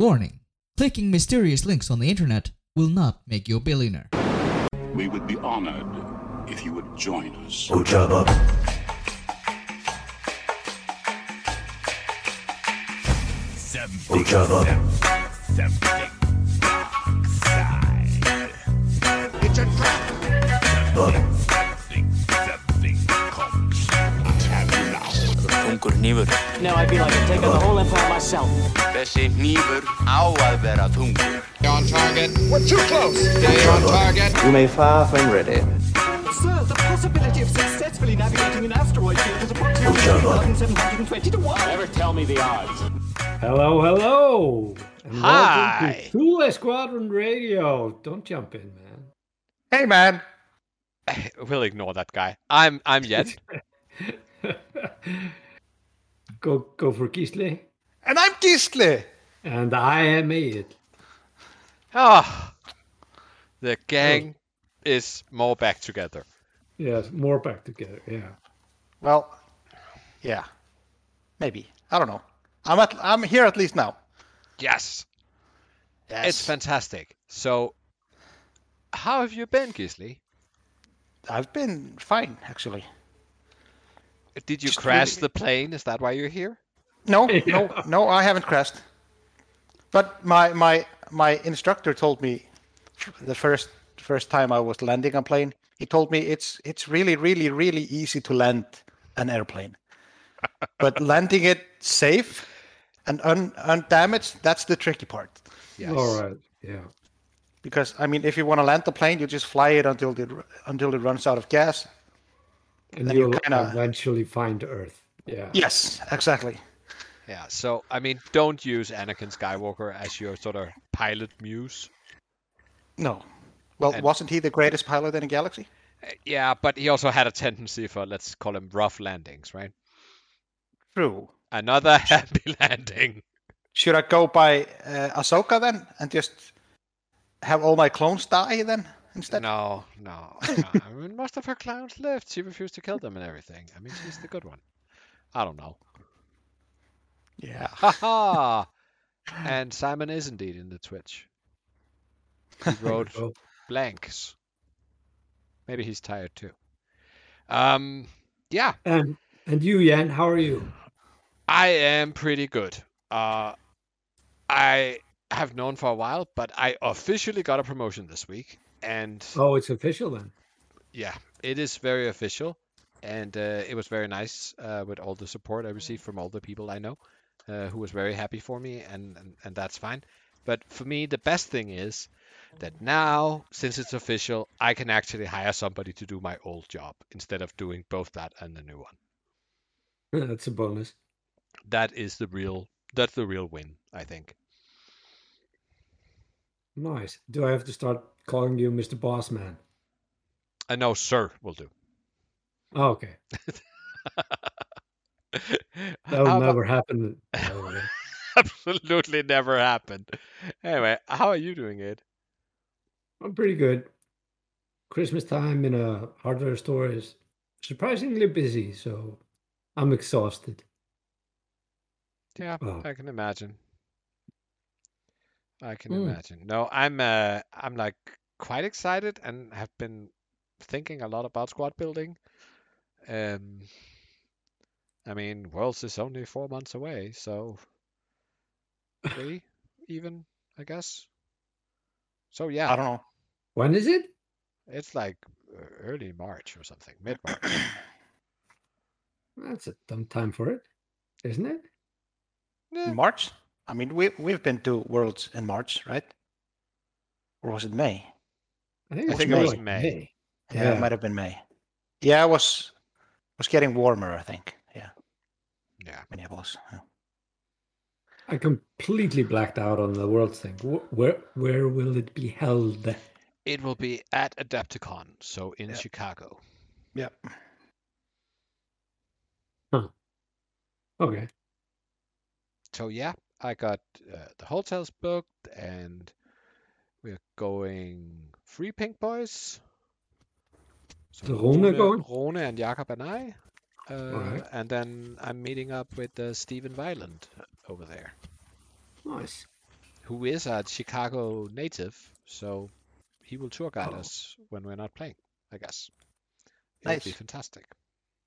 Warning clicking mysterious links on the internet will not make you a billionaire. We would be honored if you would join us. Ojaba. Ojaba. It's Þungur hnífur. Now I feel like I'm taking the whole empire myself. Þessi hnífur á að vera þungur. On target. We're too close. Stay on target. You may fire when ready. Sir, the possibility of successfully navigating an asteroid field is approximately Ojaba. 1,720 to 1. Never tell me the odds. Hello, hello. And Hi. welcome to Thule Squadron Radio. Don't jump in, man. Hey, man. We'll ignore that guy. I'm I'm Jet. Go go for Gisli. and I'm Gisli. And I am it. Ah, the gang is more back together. Yes, more back together. Yeah. Well, yeah, maybe. I don't know. I'm at. I'm here at least now. Yes, Yes. it's fantastic. So, how have you been, Gisli? I've been fine actually. Did you Just crash really- the plane? Is that why you're here? No, Yeah. no, no. I haven't crashed. But my my my instructor told me the first first time I was landing a plane. He told me it's it's really really really easy to land an airplane, but landing it safe and un, undamaged that's the tricky part. Yes. All right. Yeah. Because I mean, if you want to land the plane, you just fly it until it until it runs out of gas. And Then you you'll kinda- eventually find Earth. Yeah. Yes, exactly. Yeah. So, I mean, don't use Anakin Skywalker as your sort of pilot muse. No. Well, And- wasn't he the greatest pilot in the galaxy? Uh, Yeah, but he also had a tendency for let's call him rough landings, right? True. Another happy landing. Should I go by uh, Ahsoka then and just have all my clones die then instead? No, no. no. I mean, most of her clowns lived. She refused to kill them and everything. I mean, she's the good one. I don't know. Yeah. Ha ha! And Simon is indeed in the Twitch. He wrote Oh, blanks. Maybe he's tired too. Um, yeah, and and you, Jan, how are you? I am pretty good. Uh, I have known for a while, but I officially got a promotion this week, and Oh, it's official then. yeah, it is very official, and uh, it was very nice uh, with all the support I received from all the people I know, uh, who was very happy for me, and, and and that's fine. But for me, the best thing is that now, since it's official, I can actually hire somebody to do my old job instead of doing both that and the new one. That's a bonus. That is the real. That's the real win, I think. Nice. Do I have to start calling you Mr. Boss Man? Uh, I know, sir, will do. Oh, okay. That will never happen. Absolutely never happened. Anyway, how are you doing it? I'm pretty good. Christmas time in a hardware store is surprisingly busy, so I'm exhausted. Yeah, Oh. I can imagine. I can Mm. imagine. No, I'm uh I'm like quite excited and have been thinking a lot about squad building. Um I mean, Worlds is only four months away, so three even, I guess. So yeah, I don't know. When is it? it's like uh, early March or something, mid March. That's a dumb time for it, isn't it? March? I mean, we we've been to Worlds in March, right? Or was it May? I think, I it's think it was like May. Yeah, Yeah. it might have been May. Yeah, it was was getting warmer. I think. Yeah, yeah. Minneapolis. Yeah. I completely blacked out on the Worlds thing. Where where will it be held? It will be at Adepticon, so in Yeah. Chicago. Yep. Okay. So yeah, I got uh, the hotels booked, and we're going free Pink Boys. So The Rune going? Rune and Jakob and I. Uh, Alright. And then I'm meeting up with uh, Stephen Weiland over there. Nice. who is a Chicago native, so he will tour guide Oh. us when we're not playing. I guess. It'll be fantastic.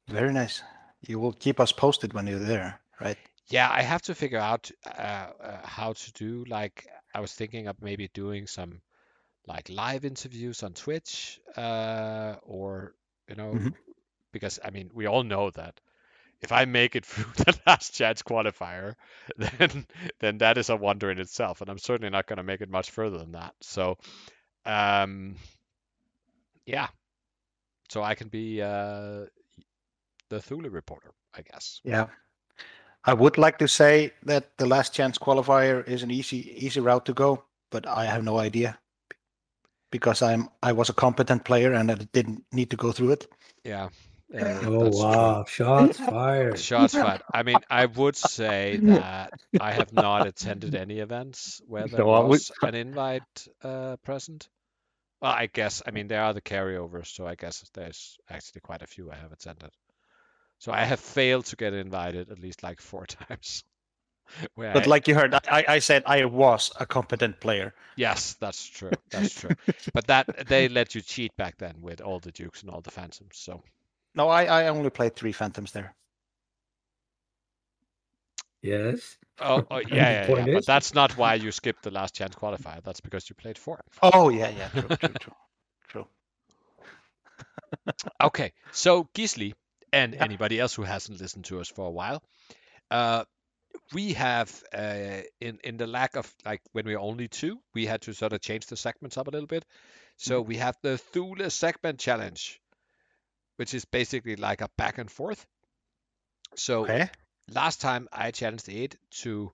Very nice. You will keep us posted when you're there, right? Yeah, I have to figure out uh, uh, how to do like I was thinking of maybe doing some like live interviews on Twitch uh, or you know Mhm. because I mean we all know that if I make it through the last chance qualifier then then that is a wonder in itself and I'm certainly not going to make it much further than that. So um yeah. So I can be uh the Thule reporter, I guess. Yeah. I would like to say that the last chance qualifier is an easy easy route to go, but I have no idea because I'm I was a competent player and I didn't need to go through it. Yeah. uh, Oh that's true. wow! Shots fired. Shots fired. I mean, I would say that I have not attended any events where there No, I would- was an invite uh, present. Well, I guess, I mean, there are the carryovers, so I guess there's actually quite a few I have attended. So I have failed to get invited at least like four times. Where But I- like you heard, I, I said I was a competent player. yes, that's true. That's true. but that they let you cheat back then with all the dukes and all the phantoms. So No, I, I only played three phantoms there. Yes. oh, oh And yeah, yeah, point yeah. But that's not why you skipped the last chance qualifier. That's because you played four. Oh yeah, yeah, true, true, true, true. Okay, so Gisli and Yeah. anybody else who hasn't listened to us for a while, uh, we have uh, in in the lack of like when we were only two, we had to sort of change the segments up a little bit. So Mm-hmm. we have the Thule segment challenge, which is basically like a back and forth. So Okay. last time I challenged Aid to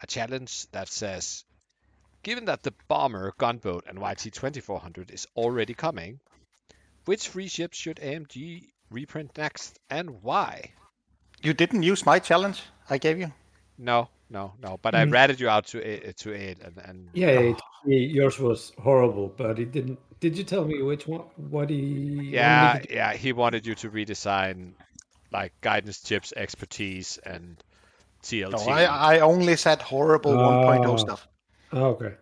a challenge that says, given that the bomber, gunboat, and YT 2400 is already coming, which three ships should AMG reprint next and why? You didn't use my challenge I gave you. No, no, no. But I Mm. ratted you out to A- to Aid and, and Yeah, it- yours was horrible, but he didn't. Did you tell me which one? What he? wanted yeah, to do? yeah. He wanted you to redesign like guidance chips, expertise, and TLT. No, I, I only said horrible 1.0 Oh. stuff. Oh, okay.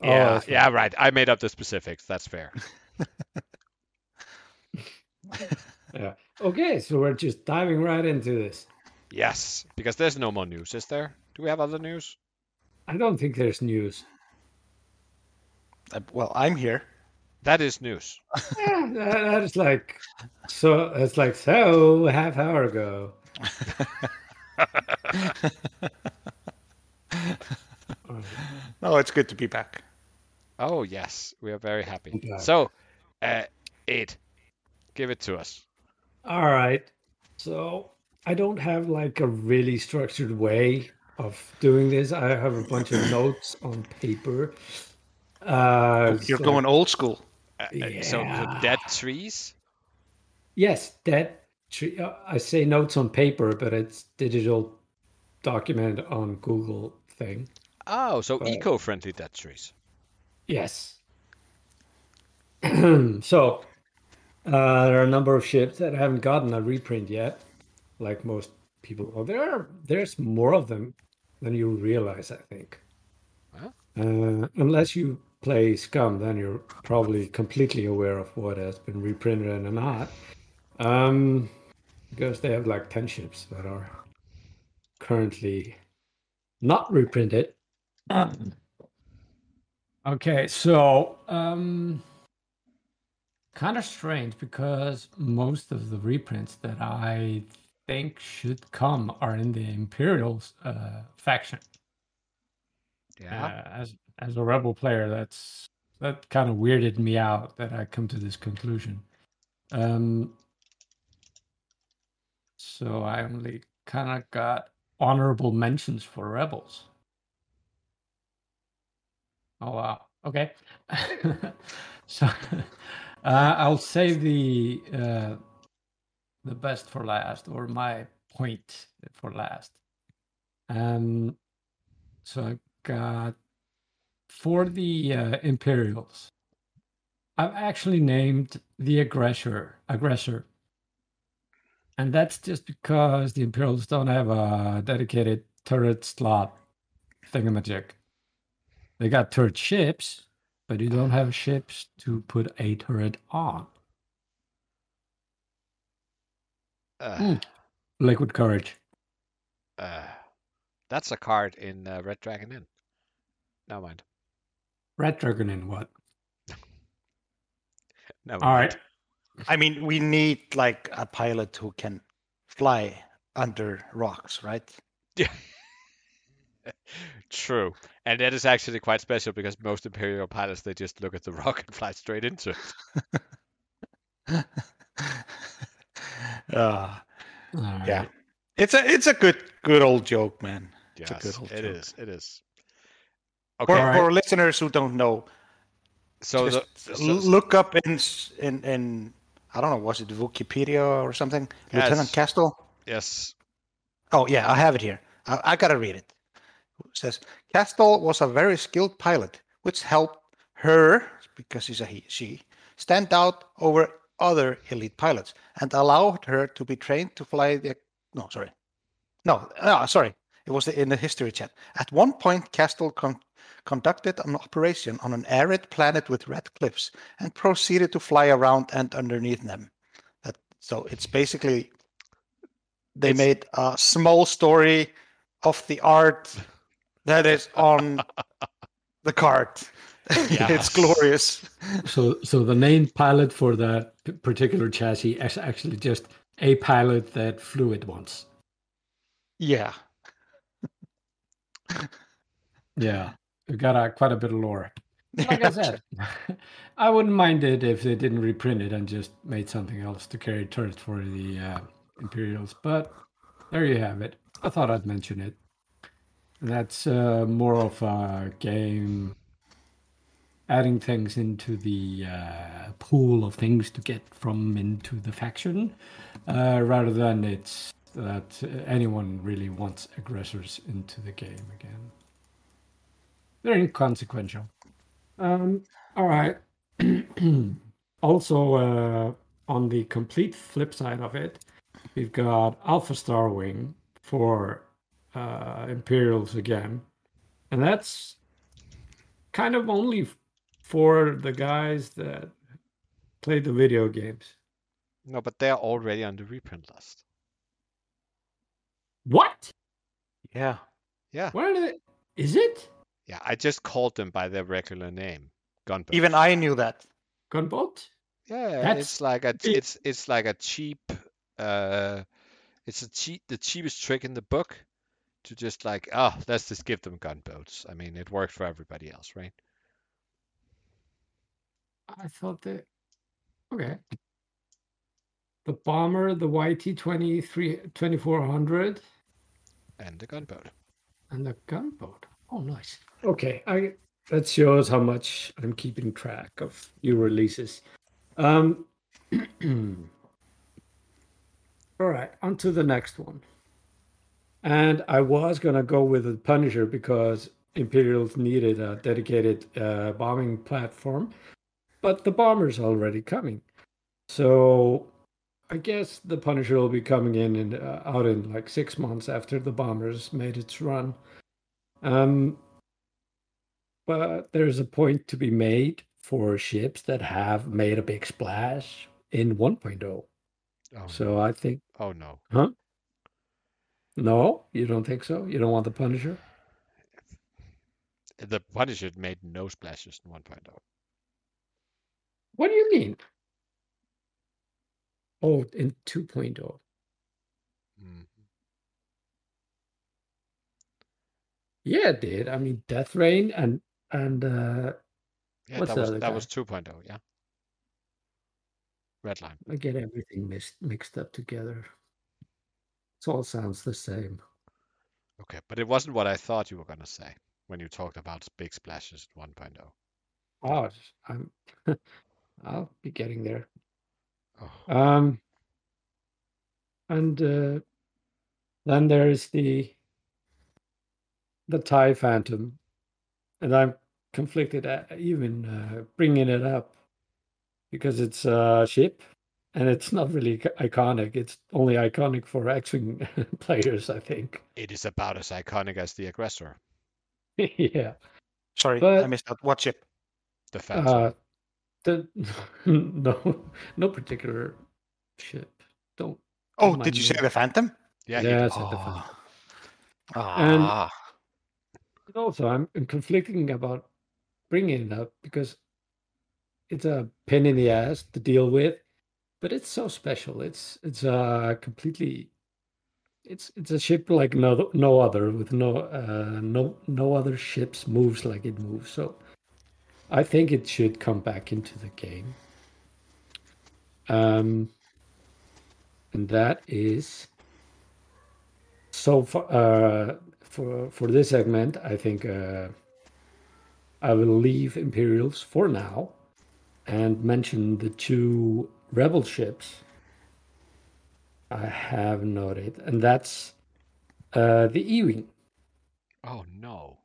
Oh, yeah, that's yeah, right. I made up the specifics. That's fair. Yeah. Okay, so we're just diving right into this. Yes, because there's no more news, is there? Do we have other news? I don't think there's news. Uh, Well, I'm here. That is news. Yeah, that, that is like so. It's like so half hour ago. No, it's good to be back. Oh yes, we are very happy. Yeah. So, uh, Aid, give it to us. All right. So I don't have like a really structured way of doing this. I have a bunch of notes on paper. Uh, You're so- going old school. Uh, uh, So, so dead trees. Yes, dead tree. uh, I say notes on paper, but it's digital document on Google thing. Oh, so Right. eco-friendly dead trees. Yes. so uh, there are a number of ships that haven't gotten a reprint yet, like most people. Oh, there are there's more of them than you realize. I think. Huh? Uh, unless you play Scum, then you're probably completely aware of what has been reprinted and not. Um, because they have like ten ships that are currently not reprinted. Okay, so um kind of strange because most of the reprints that I think should come are in the Imperials uh faction. Yeah. Uh, as as a rebel player, that's that kind of weirded me out that I come to this conclusion. Um so I only kind of got honorable mentions for rebels. Oh wow. Okay. so uh, I'll save the uh, the best for last, or my point for last. Um. So I got for the uh, Imperials. I've actually named the aggressor aggressor, and that's just because the Imperials don't have a dedicated turret slot thingamajig. They got turret ships, but you don't have ships to put a turret on. Uh, Hmm. Liquid courage. uh, that's a card in uh, Red Dragon Inn. Never mind. Red Dragon in what? Never All mind. right. I mean, we need like a pilot who can fly under rocks, right? True. And that is actually quite special because most Imperial pilots they just look at the rock and fly straight into it. uh, All right. yeah, it's a it's a good good old joke, man. It's a Yes, good old it joke. is. It is. For, Okay. For listeners who don't know, So, the, just so- look up in in in I don't know, was it Wikipedia or something? Lieutenant Kestal. yes. Oh yeah, I have it here. I, I gotta read it. Says Kestal was a very skilled pilot, which helped her because she's a he, she stand out over other elite pilots and allowed her to be trained to fly the. No, sorry, no, no, sorry. It was in the history chat. At one point, Kestal con- conducted an operation on an arid planet with red cliffs and proceeded to fly around and underneath them. That so it's basically they It's- made a small story of the art that is on the card. Yes. it's glorious. So, so the named pilot for that particular chassis is actually just a pilot that flew it once. Yeah. Yeah, we got a, quite a bit of lore. Like I said, I wouldn't mind it if they didn't reprint it and just made something else to carry turrets for the uh, Imperials. But there you have it. I thought I'd mention it. That's uh, more of a game adding things into the uh, pool of things to get from into the faction, uh, rather than it's that anyone really wants aggressors into the game again. They're inconsequential. Um, all right. also, uh, on the complete flip side of it, we've got Alpha Star Wing for uh, Imperials again, and that's kind of only for the guys that play the video games. No, but they're already on the reprint list. What? Yeah. Yeah. What are they? Is it Yeah, I just called them by their regular name, Gunboat. Even I knew that. gunboat? Yeah, That's- it's like a it's it's like a cheap uh it's a cheap the cheapest trick in the book to just like oh let's just give them gunboats. I mean it worked for everybody else, right? I thought that. Okay. The bomber, the YT 23 2400, And the gunboat. and the gunboat. Oh, nice. Okay, I that shows how much I'm keeping track of new releases. Um. all right, on to the next one. And I was gonna go with the Punisher because Imperials needed a dedicated uh, bombing platform, but the bomber's already coming. So I guess the Punisher will be coming in and uh, out in like six months after the bombers made its run. Um, but there's a point to be made for ships that have made a big splash in 1.0. Oh, So I think, oh no. huh? No, you don't think so? You don't want the Punisher? The Punisher made no splashes in oh. 1.0. What do you mean? Oh, in 2.0. Mm. Yeah, it did. I mean, Death Rain and and uh, Yeah, What's that was that guy? was 2.0, yeah. Redline. I get everything mixed mixed up together. It all sounds the same. Okay, but it wasn't what I thought you were gonna say when you talked about big splashes at 1.0. Oh, I'm. I'll be getting there. Oh. Um, and uh, then there's the the Tie Phantom, and I'm conflicted at even uh, bringing it up because it's a ship, and it's not really iconic. It's only iconic for X-wing players, I think. It is about as iconic as the aggressor. yeah. Sorry, I missed out. What ship? The Phantom. Uh, the no, no particular ship. Don't. Oh, mind did you say the Phantom? yeah, yeah, did. I said the Phantom. Ah, And also, I'm, I'm conflicting about bringing it up because it's a pain in the ass to deal with, but it's so special. It's it's uh completely. It's it's a ship like no no other with no uh no no other ships moves like it moves. So, I think it should come back into the game. Um, and that is so for uh, for for this segment, I think uh, I will leave Imperials for now and mention the two rebel ships I have noted, and that's uh, the E-wing. Oh no!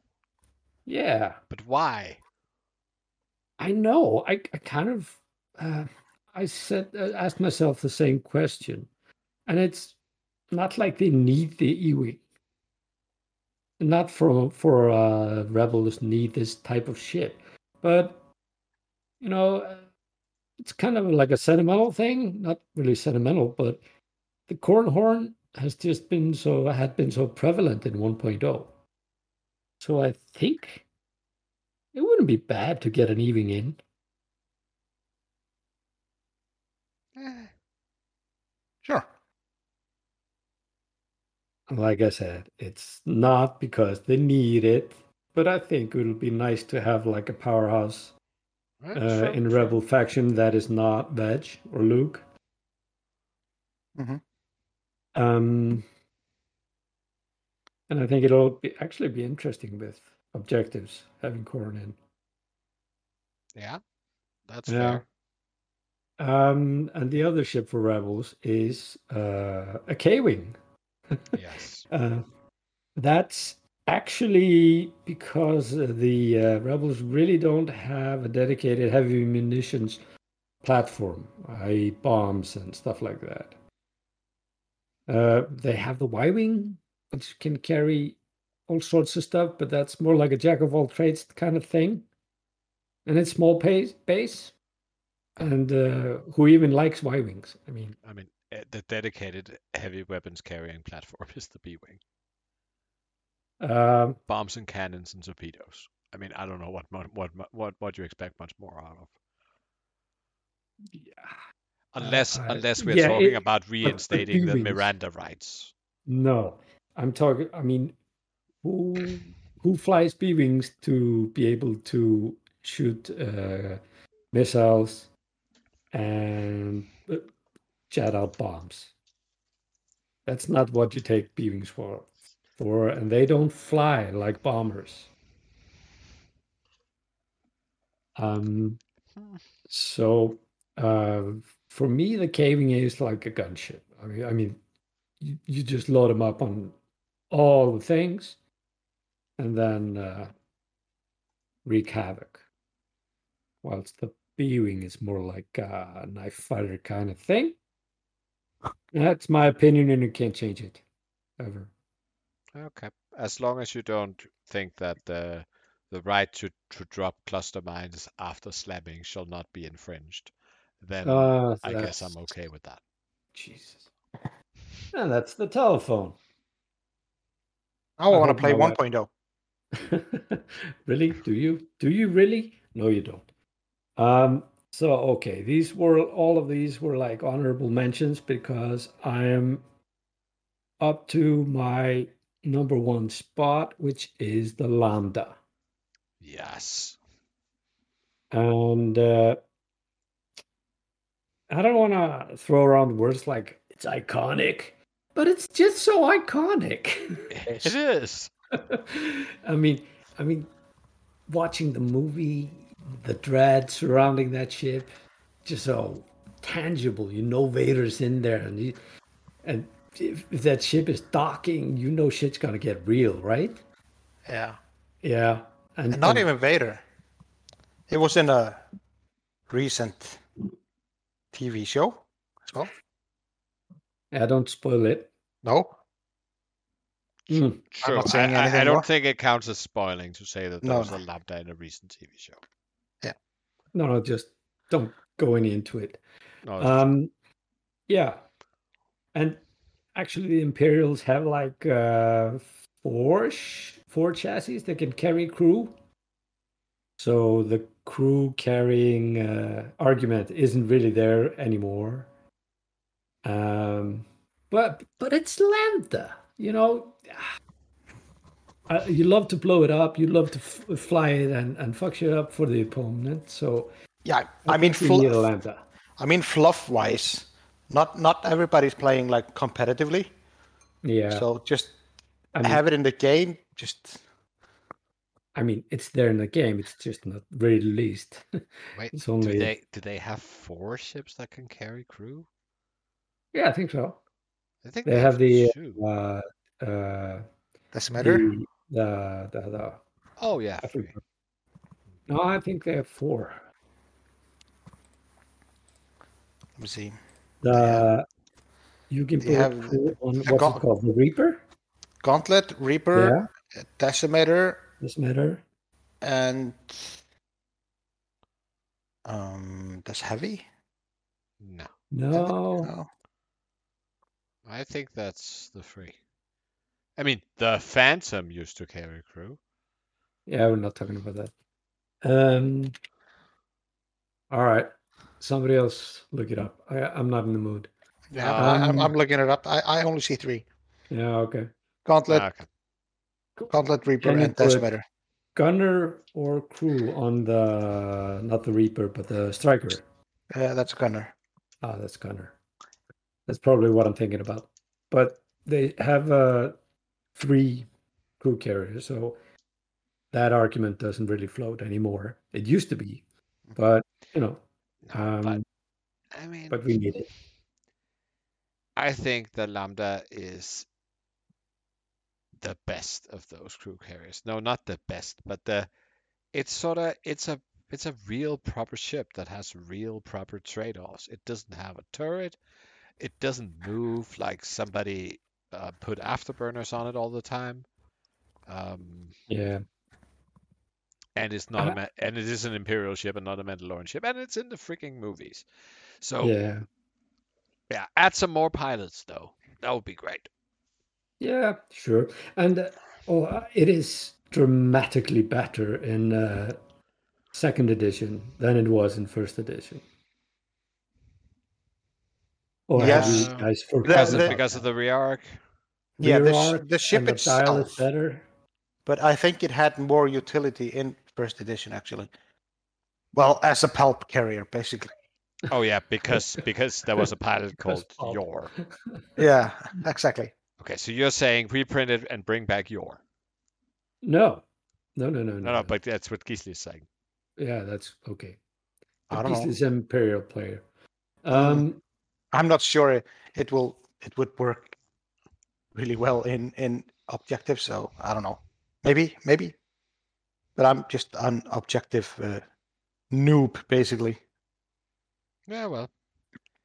Yeah, But why? I know. I, I kind of uh, I said uh, asked myself the same question, and it's not like they need the E-wing. Not for for uh, rebels need this type of ship, but you know, uh, it's kind of like a sentimental thing. Not really sentimental, but the Corran Horn has just been so had been so prevalent in 1.0. So I think it wouldn't be bad to get an E-wing in. Sure. Like I said, it's not because they need it, but I think it would be nice to have like a powerhouse eh, uh, sure, in sure. Rebel faction that is not Veg or Luke. Mhm. Um, and I think it'll be, actually be interesting with objectives having Corran in. Yeah, that's Yeah. fair. Um, and the other ship for Rebels is uh, a K-wing. Yes. Uh, that's actually because uh, the uh, rebels really don't have a dedicated heavy munitions platform, i.e., bombs and stuff like that. Uh, they have the Y wing, which can carry all sorts of stuff, but that's more like a jack of all trades kind of thing. And it's small pace, base. And uh, who even likes Y wings? I mean, I mean, eh, the dedicated heavy weapons carrying platform is the B wing. Um, Bombs and cannons and torpedoes. I mean, I don't know what what what what you expect much more out of. Unless I- unless we're yeah, talking it- about reinstating the Miranda rights. No, I'm talking. I mean, who who flies B wings to be able to shoot uh, missiles and uh, jet out bombs? That's not what you take B wings for. For and they don't fly like bombers. Um. So, uh, for me, the K-wing is like a gunship. I mean, I mean, you, you just load them up on all the things and then uh, wreak havoc. Whilst the B wing is more like a knife fighter kind of thing. That's my opinion, and you can't change it ever. Okay. As long as you don't think that the the right to, to drop cluster mines after slamming shall not be infringed, then Uh, I guess I'm okay with that. Jesus. And that's the telephone. Now I I want to play my wife- 1.0. really? Do you? Do you really? No, you don't. Um. So okay, these were all of these were like honorable mentions because I am up to my number one spot, which is the Lambda, Yes. and uh, I don't want to throw around words like it's iconic, but it's just so iconic. It is. I mean, I mean, watching the movie, the dread surrounding that ship, just so tangible. You know Vader's in there, and you, and if, if that ship is docking, you know shit's gonna get real, right? Yeah. Yeah, and, And not and- even Vader. It was in a recent TV show as well. Yeah, don't spoil it. No. Mm. True. not saying I, I- I, don't think it counts as spoiling to say that there No, was no. a lambda in a recent TV show. Yeah. No, no, just don't go any into it. No, Um, yeah, and actually, the Imperials have like uh, four sh- four chassis that can carry crew. So the crew carrying uh, argument isn't really there anymore. Um, but but it's Lambda, you know. Uh, you love to blow it up. You love to f- fly it and, and fuck shit up for the opponent. So Yeah, I mean, think we need a fluff, Lambda. I mean, fluff wise, not not everybody's playing like competitively. Yeah. So just I mean, have it in the game. Just I mean, it's there in the game. It's just not released. Wait, it's do only. they do they have four ships that can carry crew? Yeah, I think so. I think They have the two. uh, uh, doesn't matter. the, the the the. Oh yeah, I No, I think they have four. Let me see. The you can They put have on a what's go- it called, the Reaper. Gauntlet, Reaper, Yeah, Decimator, doesn't and um, that's heavy. No, No, No. I think that's the three. I mean, the Phantom used to carry crew. yeah, we're not talking about that. Um. All right, somebody else look it up. I, I'm not in the mood. Yeah, I, I'm, Um, I'm looking it up. I, I only see three: Yeah, okay. Gauntlet, Ah, okay. Gauntlet, Reaper, Can you and put- Decimator. gunner or crew on the not the reaper but the striker Yeah, that's Gunner. ah that's gunner that's probably what i'm thinking about but they have uh three crew carriers so that argument doesn't really float anymore it used to be but you know No, um but I mean, but we need it I think the Lambda is the best of those crew carriers. No, not the best, but the it's sort of it's a it's a real proper ship that has real proper trade-offs. It doesn't have a turret. It doesn't move like somebody uh, put afterburners on it all the time. Um, yeah and it's not a Uh, ma- and it is an Imperial ship and not a Mandalorian ship, and it's in the freaking movies. So yeah yeah, add some more pilots though. That would be great. yeah sure and uh, oh uh, it is dramatically better in uh second edition than it was in first edition or have Yes. guys Because of, the- because of the rearc. Yeah, the, sh- the ship and the dial is itself. better. But I think it had more utility in first edition, actually. Well, as a Palp carrier, basically. Oh yeah, because because there was a pilot called Palp. Yorr. Yeah, exactly. Okay, so you're saying reprint it and bring back Yorr. No, no, no, no, no. No, no, but that's what Gisli is saying. yeah, that's okay. I But don't this know. is Imperial player. Um, I'm not sure it, it will it would work really well in in objective. So I don't know. Maybe, maybe. But I'm just an objective uh, noob, basically. Yeah, well,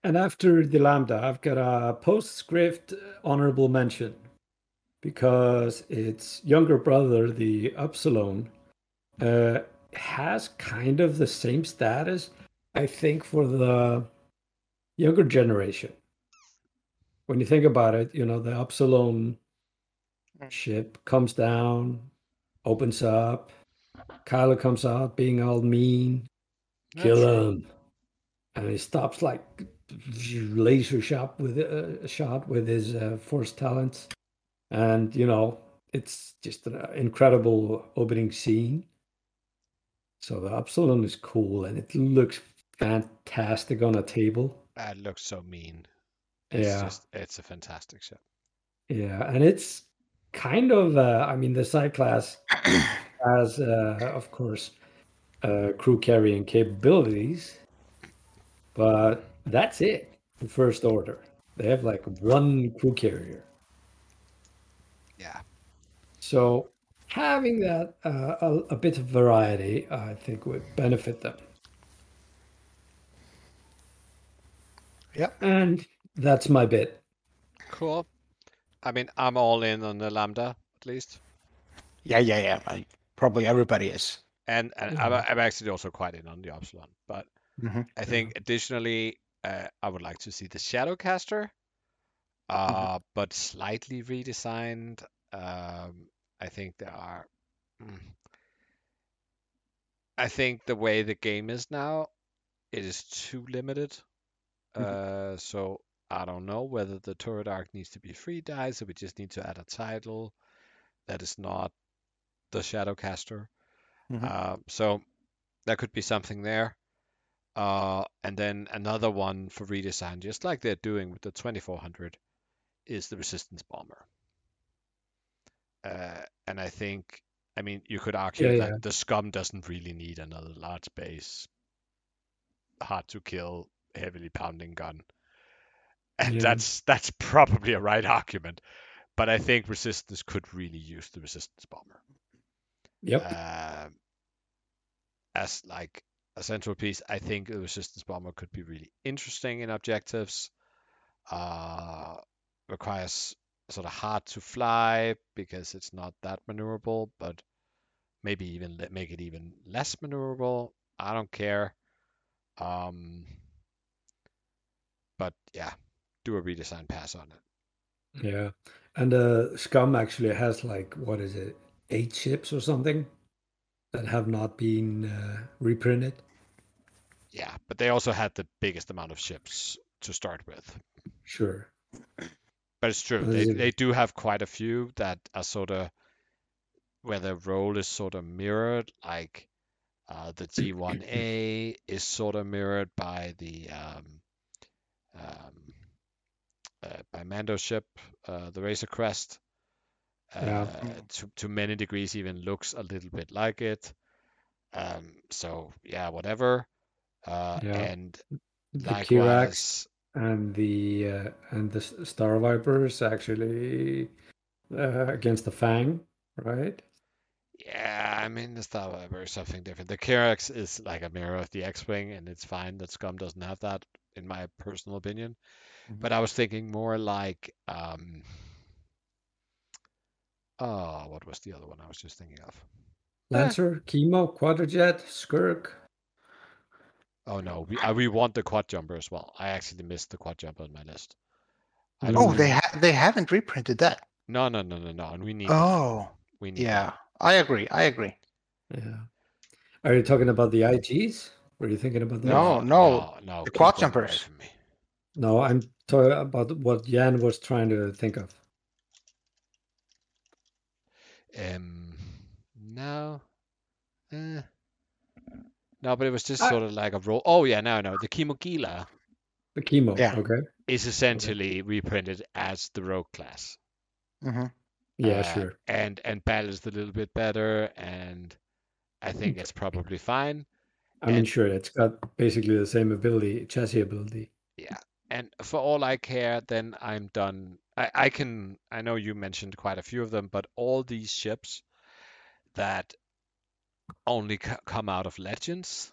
and after the Lambda, I've got a postscript honorable mention because its younger brother, the Upsilon, uh, has kind of the same status, I think, for the younger generation. When you think about it, you know, the Upsilon Mm. ship comes down, opens up, Kylo comes out being all mean, kill him, and he stops like laser shot with a shot with his uh, force talents, and you know it's just an incredible opening scene. So the Upsilon is cool, and it looks fantastic on a table. that looks so mean. It's Yeah. just it's a fantastic ship. Yeah, and it's kind of, uh, I mean, the Xi class has, uh, of course, uh, crew carrying capabilities, but that's it. The first order, they have like one crew carrier. Yeah. So having that uh, a, a bit of variety, I think, would benefit them. Yep. And that's my bit. Cool. I mean, I'm all in on the Lambda at least, Yeah, yeah, yeah. I, probably everybody is. and and I'm, I'm actually also quite in on the Upsilon. But Mhm. I think additionally, uh, I would like to see the Shadowcaster, uh, but slightly redesigned. Um, I think there are. mm, I think the way the game is now, it is too limited. Uh, so I don't know whether the turret arc needs to be free dice, or we just need to add a title that is not the Shadowcaster. Mhm. Uh, so that could be something there. Uh, and then another one for redesign, just like they're doing with the 2400, is the Resistance Bomber. Uh, and I think, I mean, you could argue Yeah, that yeah. the Scum doesn't really need another large base, hard to kill, heavily pounding gun. And Yeah. that's that's probably a right argument. But I think Resistance could really use the Resistance Bomber Yep. um, as like a central piece. I think the resistance bomber could be really interesting in objectives. Uh, requires sort of hard to fly because it's not that maneuverable, but maybe even make it even less maneuverable. I don't care. Um, but yeah, do a redesign pass on it. Yeah. And uh, Scum actually has like, what is it, eight ships or something that have not been uh, reprinted. Yeah, but they also had the biggest amount of ships to start with. Sure. But it's true. They it- they do have quite a few that are sort of where their role is sort of mirrored. Like uh, the G1A is sort of mirrored by the um, um, by Mando ship, uh, the Razor Crest. Uh, Yeah. to to many degrees, even looks a little bit like it. Um, so yeah, whatever. Uh, Yeah. And The Kihraxz likewise, and the uh, and the Star Vipers actually uh, against the Fang, right? Yeah, I mean the Star Viper is something different. The Kihraxz is like a mirror of the X-wing, and it's fine that Scum doesn't have that, in my personal opinion. But I was thinking more like, um, oh, what was the other one I was just thinking of? Lancer, Chemo, Quadrajet, Skirk. Oh no, we uh, we want the quad jumper as well. I actually missed the quad jumper on my list. I don't Oh, think- they ha- they haven't reprinted that. no no no no no, and we need. Oh, we need yeah. that. I agree. I agree. Yeah. Are you talking about the IGs? Were you thinking about that? No, no, no, no, the keep quad them away jumpers. From. No, I'm talking about what Jan was trying to think of. Um, no. Eh. No, but it was just I- sort of like a roll. Oh yeah, no, no. The Kimogila The chemo. Yeah. Okay. is essentially reprinted as the rogue class. hmm Yeah, Uh, sure. And and balanced a little bit better, and I think it's probably fine. I mean, and- sure, it's got basically the same ability, chassis ability. And for all I care, then I'm done. I, I can. I know you mentioned quite a few of them, but all these ships that only c- come out of Legends,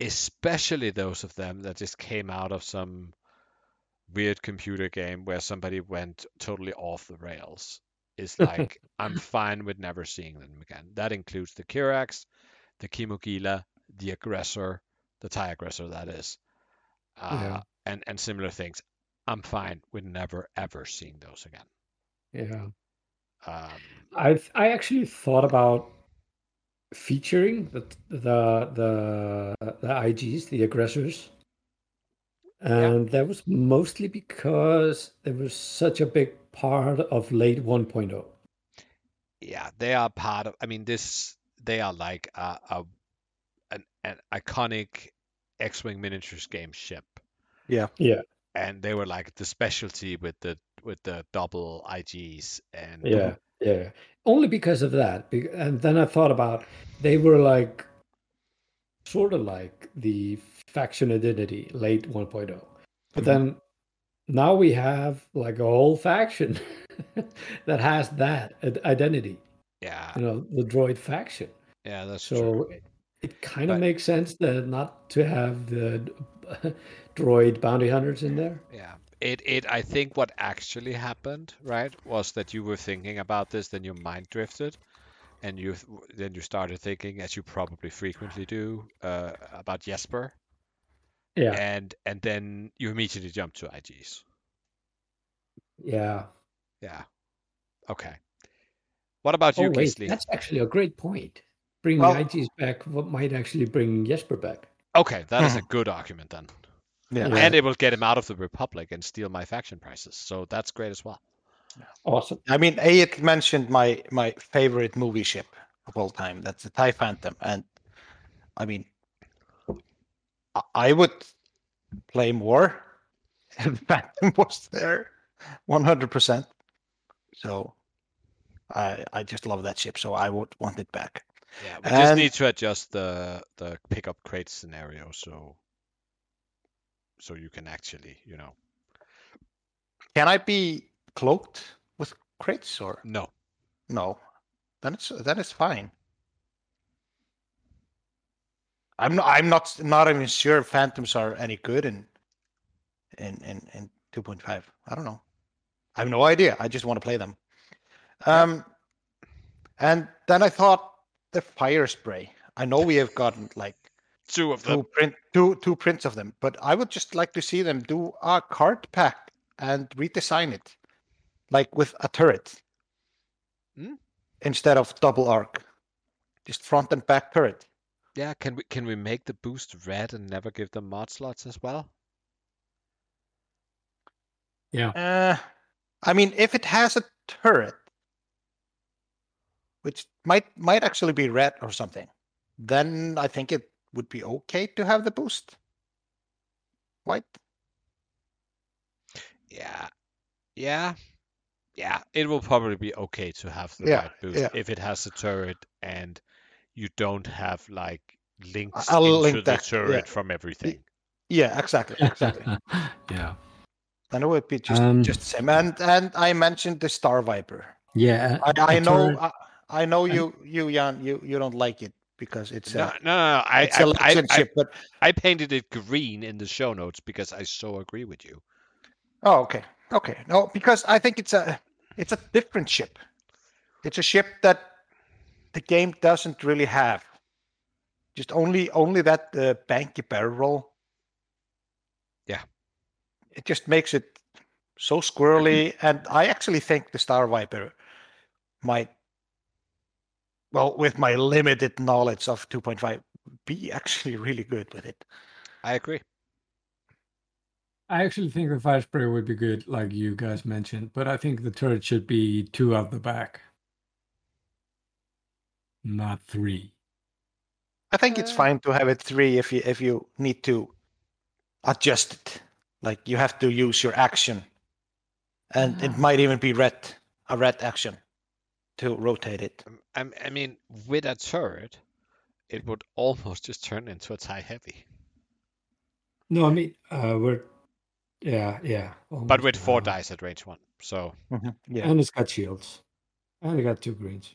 especially those of them that just came out of some weird computer game where somebody went totally off the rails, is like I'm fine with never seeing them again. That includes the Kihraxz, the Kimogila, the Aggressor, the TIE Aggressor, that is. Uh, Yeah. And, and similar things. I'm fine with never ever seeing those again. Yeah. Um, I I actually thought about featuring the the the the IGs, the aggressors, and that was mostly because they were such a big part of late oh. 1.0. yeah, they are part of. I mean, this they are like a, a an, an iconic X-wing miniatures game ship, Yeah. Yeah. And they were like the specialty with the with the double IGs and Yeah, yeah. Only because of that. And then I thought about they were like sort of like the faction identity late 1.0. But mm-hmm. then now we have like a whole faction that has that identity, yeah, you know, the droid faction. yeah, that's So true. it, it kind of But- makes sense that not to have the droid bounty hunters in there. Yeah, It it I think what actually happened, right, was that you were thinking about this, then your mind drifted, and you then you started thinking, as you probably frequently do, uh, about Jesper, Yeah. and and then you immediately jumped to IGs. Yeah. Yeah. Okay. What about you, Oh wait, Gisli? that's actually a great point. Bringing Well- IGs back what might actually bring Jesper back. Okay, that is a good argument then. Yeah. Yeah. And it will get him out of the Republic and steal my faction prices. So that's great as well. Awesome. I mean, Ayat mentioned my my favorite movie ship of all time. That's the Tie Phantom, and I mean, I- I would play more if Phantom was there, one hundred percent. So, I I just love that ship, so I would want it back. Yeah, we just need to adjust the the pickup crate scenario so so you can actually, you know, Can I be cloaked with crates or no. no? Then it's then it's fine. I'm not. I'm not. Not even sure phantoms are any good in in in in 2.5. I don't know. I have no idea. I just want to play them. Um, and then I thought the Firespray. I know we have gotten like Two of them. two print two two prints of them, but I would just like to see them do a card pack and redesign it, like with a turret Hmm? instead of double arc, just front and back turret. Yeah, can we can we make the boost red and never give them mod slots as well? Yeah. Uh, I mean, if it has a turret, which might might actually be red or something, then I think it would be okay to have the boost. White. Yeah. Yeah. Yeah, it will probably be okay to have the Yeah, white boost yeah. if it has a turret and you don't have like links I'll into link the that, yeah. turret from everything. Yeah, exactly, exactly. yeah. then it would be just Um, just the same. And and I mentioned the Star Viper. Yeah. I, a I know turret- I, I know you you Jan you you don't like it because it's No, a no, no, no. I, it's a I, I, legend I, ship, but I painted it green in the show notes because I so agree with you. oh okay okay no because I think it's a it's a different ship. It's a ship that the game doesn't really have. Just only only that uh, banky barrel roll. Yeah. It just makes it so squirrely, and I actually think the Star Viper might, well, with my limited knowledge of 2.5, be actually really good with it. I agree. I actually think the Firespray would be good, like you guys mentioned, but I think the turret should be two out the back, not three. I think it's Uh, fine to have it three if you if you need to adjust it. Like you have to use your action, and it might even be red a red action to rotate it. Um, I, I mean, with a turret, it would almost just turn into a tie heavy. No, I mean, uh, we're, yeah, yeah. But with four uh, dice at range one. So Yeah, And it's got shields. And it got two greens.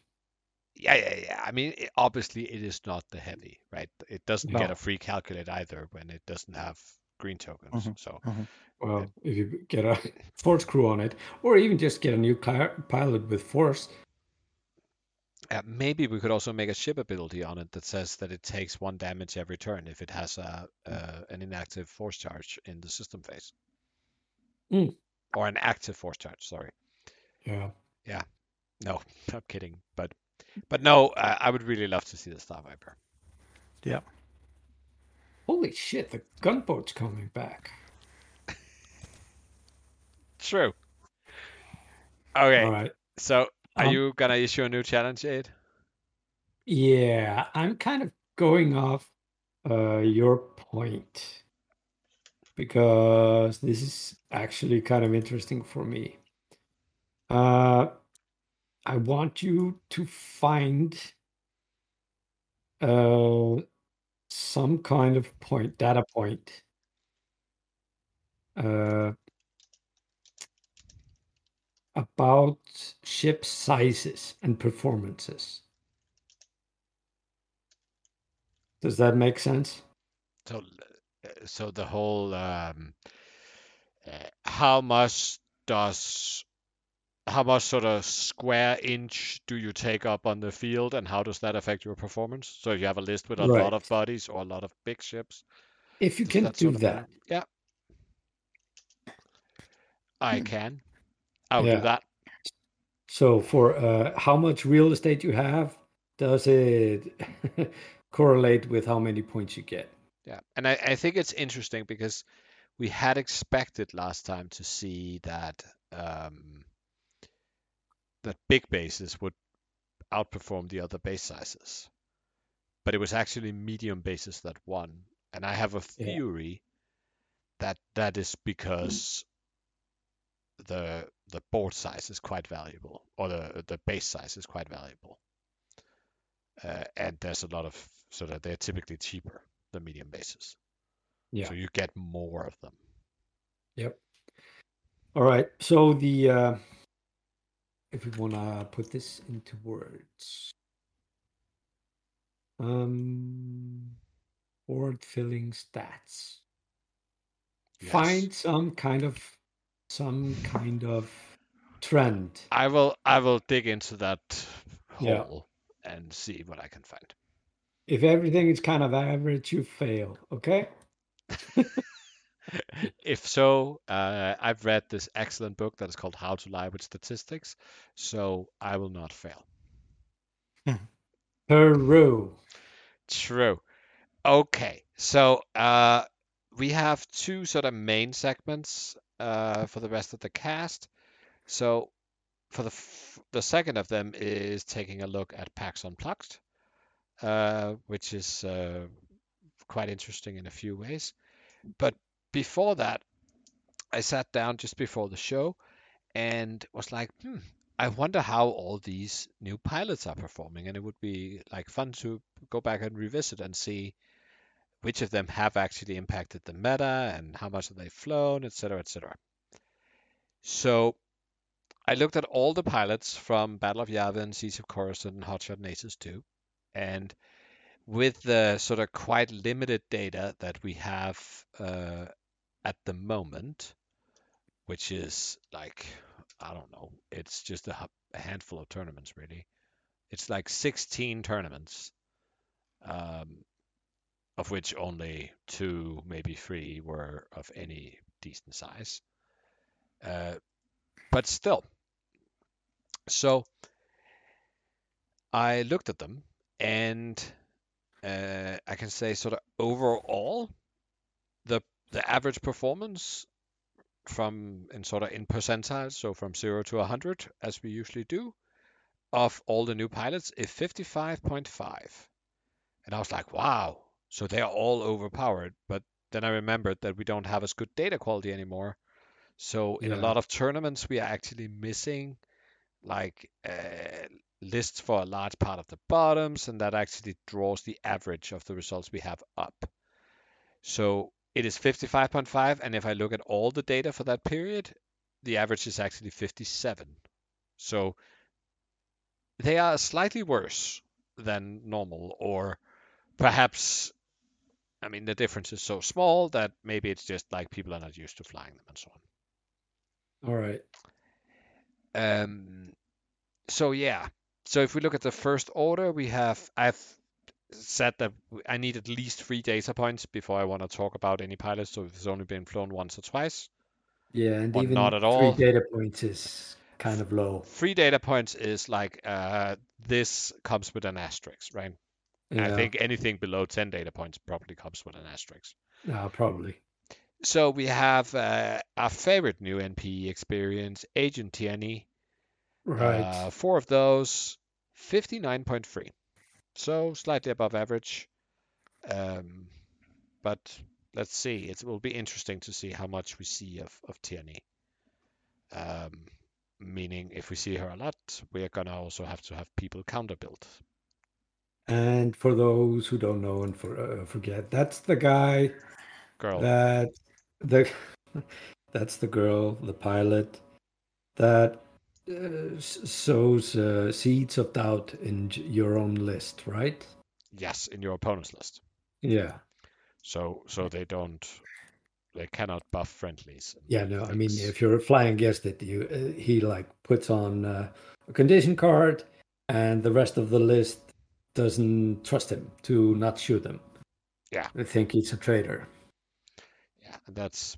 yeah, yeah, yeah. I mean, it, obviously it is not the heavy, right? It doesn't get a free calculate either when it doesn't have green tokens. Mhm. So Well, if you get a force crew on it, or even just get a new cli- pilot with force, uh, maybe we could also make a ship ability on it that says that it takes one damage every turn if it has a uh, an inactive force charge in the system phase, Mm. or an active force charge. Sorry. yeah. Yeah. No, I'm kidding. But but no, uh, I would really love to see the Star Viper. Yeah. Holy shit, the gunboat's coming back. True. Okay, All right. so are Um, you gonna issue a new challenge, Aid? Yeah, I'm kind of going off uh, your point because this is actually kind of interesting for me. Uh, I want you to find uh, some kind of point, data point. Uh, about ship sizes and performances. Does that make sense? So, so the whole um, uh, how much does how much sort of square inch do you take up on the field and how does that affect your performance? So if you have a list with a lot of bodies or a lot of big ships. If you can that do sort of matter? that, Yeah. I can. I'll Yeah. do that. so for uh, how much real estate you have, does it correlate with how many points you get? Yeah. And I, I think it's interesting because we had expected last time to see that um, that big bases would outperform the other base sizes. But it was actually medium bases that won. And I have a Yeah. theory that that is because the the board size is quite valuable, or the the base size is quite valuable. Uh, and there's a lot of so that they're typically cheaper the medium bases. Yeah. So you get more of them. Yep. All right. So the uh, if we want to put this into words, um, board filling stats. Yes. Find some kind of some kind of trend. I will I will dig into that Yeah. hole and see what I can find. If everything is kind of average, you fail. Okay. if so, uh, I've read this excellent book that is called How to Lie with Statistics, so I will not fail. Peru. True. Okay, so uh, we have two sort of main segments uh, for the rest of the cast. So for the f- the second of them is taking a look at Pax Unplugged, uh, which is uh, quite interesting in a few ways. But before that, I sat down just before the show and was like, hmm, I wonder how all these new pilots are performing, and it would be like fun to go back and revisit and see which of them have actually impacted the meta and how much have they flown, etc., etc. So I looked at all the pilots from Battle of Yavin, Siege of Coruscant, and Hotshot and Aces 2, and with the sort of quite limited data that we have uh, at the moment, which is like I don't know, it's just a, a handful of tournaments really. It's like 16 tournaments, um, of which only two, maybe three, were of any decent size. Uh, but still, so I looked at them and uh, I can say sort of overall, the the average performance from in sort of in percentiles, so from zero to 100, as we usually do, of all the new pilots is 55.5. And I was like, wow, so they're all overpowered. But then I remembered that we don't have as good data quality anymore. So in a lot of tournaments, we are actually missing like uh, lists for a large part of the bottoms, and that actually draws the average of the results we have up. So it is 55.5, and if I look at all the data for that period, the average is actually 57. So they are slightly worse than normal, or perhaps, I mean, the difference is so small that maybe it's just like people are not used to flying them and so on. All right. Um, so yeah. So if we look at the first order, we have I've said that I need at least three data points before I want to talk about any pilots. So if it's only been flown once or twice, Yeah, and even not at all. three data points is kind of low. three data points is like uh, this comes with an asterisk, right? Yeah, I think anything below 10 data points probably comes with an asterisk. uh, probably. So we have uh, our favorite new NPE experience, Agent Tierney. Right. Uh, four of those, 59.3. So slightly above average. Um, but let's see. It will be interesting to see how much we see of, of Tierney. Um, meaning, if we see her a lot, we are going to also have to have people counter build. And for those who don't know and for, uh, forget, that's the guy Girl, that the that's the girl, the pilot that uh, sows uh, seeds of doubt in your own list, right? yes, in your opponent's list. Yeah. So so they don't they cannot buff friendlies. Yeah, no, I mean, if you're a flying against it, you uh, he like puts on uh, a condition card, and the rest of the list doesn't trust him to not shoot them. Yeah. I think he's a traitor. yeah, that's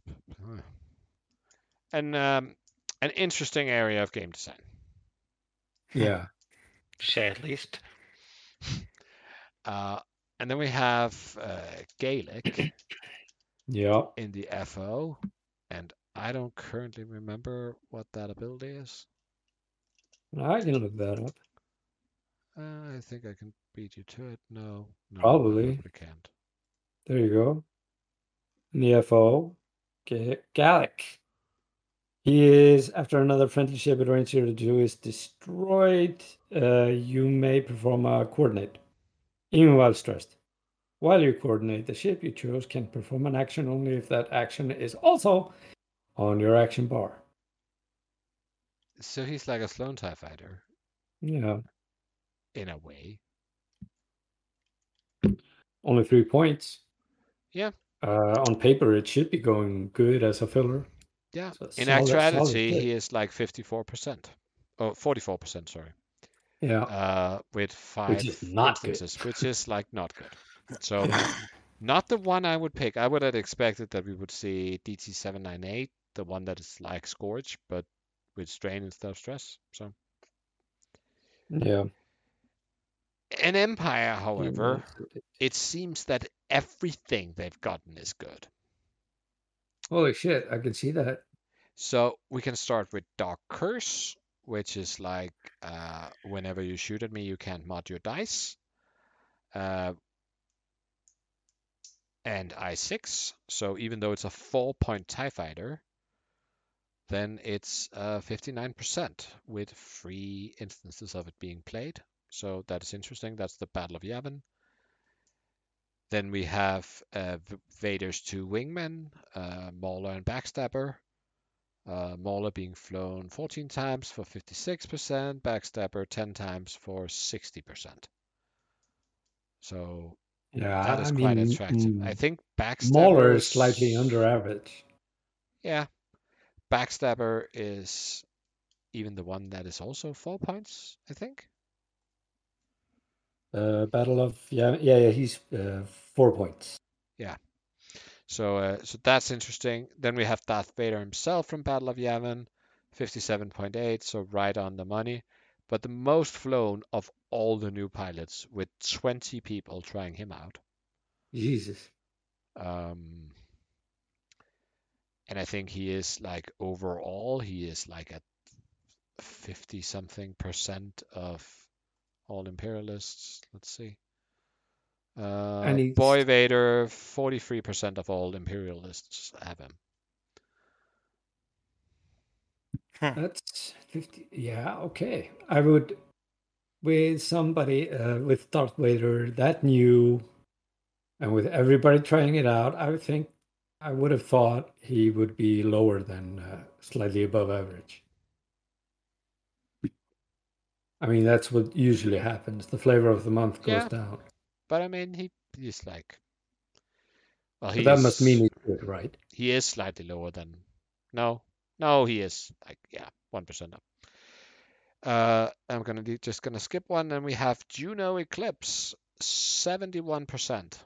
an um, an interesting area of game design. Yeah, Say at least. Uh, and then we have uh, Gaelic yeah. in the FO, and I don't currently remember what that ability is. I can look that up. Uh, I think I can beat you to it. No, no, Probably. probably can't. There you go. Nefo, Ga- Gallic. He is after another friendly ship at to two is destroyed. Uh, you may perform a coordinate, even while stressed. While you coordinate, the ship you chose can perform an action only if that action is also on your action bar. So he's like a Sloan TIE fighter Yeah, in a way. Only three points. Yeah. Uh, on paper, it should be going good as a filler. Yeah. So In solid- solid actuality, pick. he is like 54%. Oh, 44%, sorry. Yeah. Uh, with five which is not good. which is like not good. So, not the one I would pick. I would have expected that we would see DT798, the one that is like Scourge, but with strain instead of stress. So, Yeah. In Empire, however, Mm. it seems that everything they've gotten is good. Holy shit, I can see that. So we can start with Dark Curse, which is like uh, whenever you shoot at me, you can't mod your dice. Uh, and I6. So even though it's a four point TIE fighter, then it's uh, 59% with three instances of it being played. So that is interesting. That's the Battle of Yavin. Then we have uh, Vader's two wingmen, uh, Mauler and Backstabber. Uh, Mauler being flown 14 times for 56%, Backstabber 10 times for 60%. So Yeah, that is I quite mean, attractive. I mm, think Backstabber Mauler is slightly under average. Yeah, Backstabber is even the one that is also four points. I think. Uh, Battle of yeah, yeah, yeah. He's uh, four points. Yeah. So, uh, so that's interesting. Then we have Darth Vader himself from Battle of Yavin, 57.8, so right on the money. But the most flown of all the new pilots, with 20 people trying him out. Jesus. Um, and I think he is like overall, he is like at 50 something percent of all imperialists. Let's see. Uh, And he's- Boy Vader, 43% of all imperialists have him. That's fifty. Yeah, okay. I would with somebody uh, with Darth Vader that new, and with everybody trying it out. I would think I would have thought he would be lower than uh, slightly above average. I mean, that's what usually happens. The flavor of the month goes Yeah. down. But I mean, he he's like, well, he that must mean he's good, right? he is slightly lower than no no he is like yeah one percent up uh i'm gonna do, just gonna skip one and we have juno eclipse 71 percent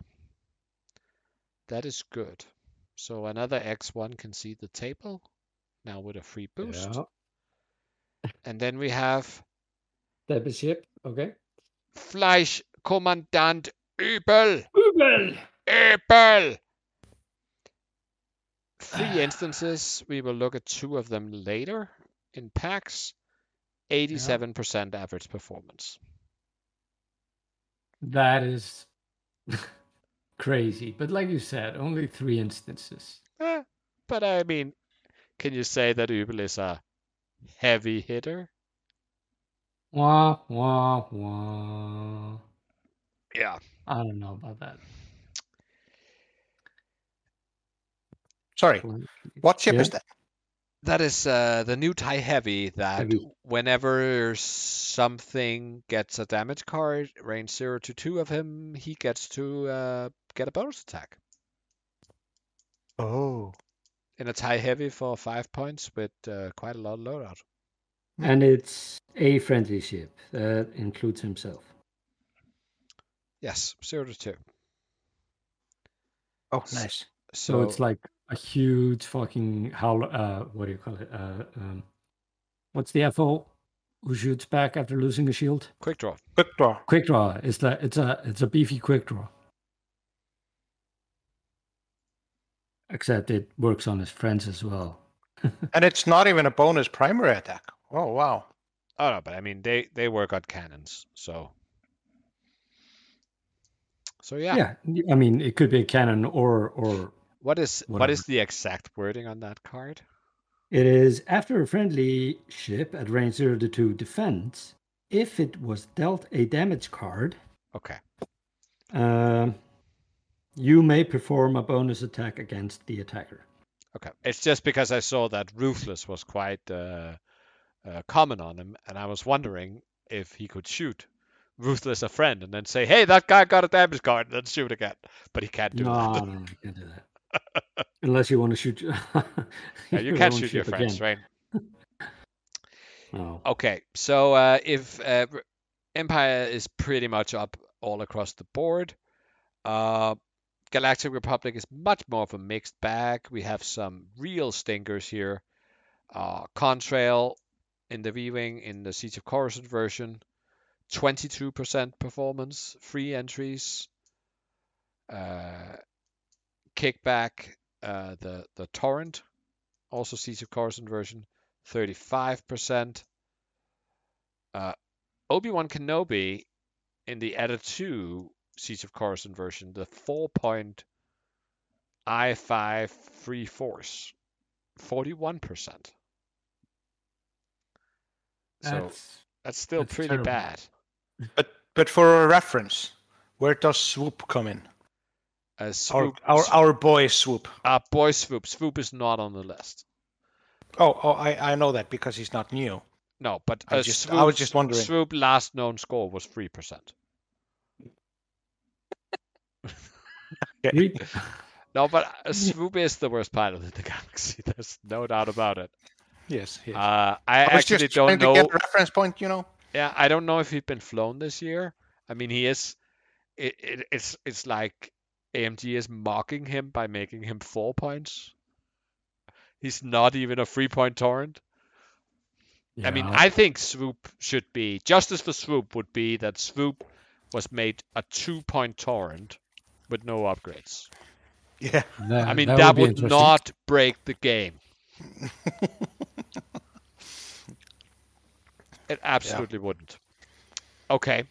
that is good so another x1 can see the table now with a free boost Yeah. and then we have Of ship. Okay. fleisch kommandant übel Google. Apple. Three instances. We will look at two of them later in PAX. 87% average performance. That is crazy. But like you said, only three instances. Eh, but I mean, can you say that Ubel is a heavy hitter? Wah, wah, wah. Yeah. I don't know about that. Sorry, what ship Yeah. is that? That is uh, the new TIE Heavy that Heavy. whenever something gets a damage card, range 0 to 2 of him, he gets to uh, get a bonus attack. Oh. in a tie heavy for five points with uh, quite a lot of loadout. And it's a friendly ship that includes himself. Yes, zero to two. Oh, nice. So, So, it's like a huge fucking how uh what do you call it? Uh um what's the FO who shoots back after losing a shield? quick draw. Quick draw. Quick draw. It's the it's a it's a beefy quick draw. Except it works on his friends as well. And it's not even a bonus primary attack. Oh, wow. Oh no, but I mean they they work on cannons, so so yeah. Yeah. I mean it could be a cannon or or What is what Whatever. is the exact wording on that card? It is after a friendly ship at range 0 to 2 defense, if it was dealt a damage card, Okay. um, you may perform a bonus attack against the attacker. Okay. It's just because I saw that ruthless was quite uh, uh, common on him, and I was wondering if he could shoot ruthless a friend and then say, "Hey, that guy got a damage card," and then shoot again. But he can't do no, that. no, no, you can't do that. Unless you want to shoot. Yeah, you can't own shoot your ship friends, right? No. Okay, so uh, if uh, Empire is pretty much up all across the board, uh, Galactic Republic is much more of a mixed bag. We have some real stinkers here. Uh, Contrail in the V-Wing in the Siege of Coruscant version, 22% performance, free entries. Uh, kickback, uh, the the Torrent, also Siege of Coruscant version, 35%. Uh, Obi-Wan Kenobi in the Eta-2 Siege of Coruscant version, the 4 point I5 free force, 41%. So That's, that's still that's pretty terrible. bad. But but for a reference, where does swoop come in? Uh, Our swoop, our, our boy swoop. Our boy swoop. Swoop is not on the list. Oh, oh, I, I know that because he's not new. No, but I just- I was just wondering. Swoop last known score was three percent. No, but uh, Swoop is the worst pilot in the galaxy. There's no doubt about it. Yes, yes. Uh, I, I actually just don't trying to know. get reference point, you know. Yeah, I don't know if he's been flown this year. I mean, he is. It, it, it's it's like AMG is mocking him by making him four points. He's not even a three point torrent. I mean, I think Swoop should be justice for Swoop would be that Swoop was made a two point torrent with no upgrades. Yeah. That- I mean, that that, would would not break the game. it absolutely wouldn't. Okay.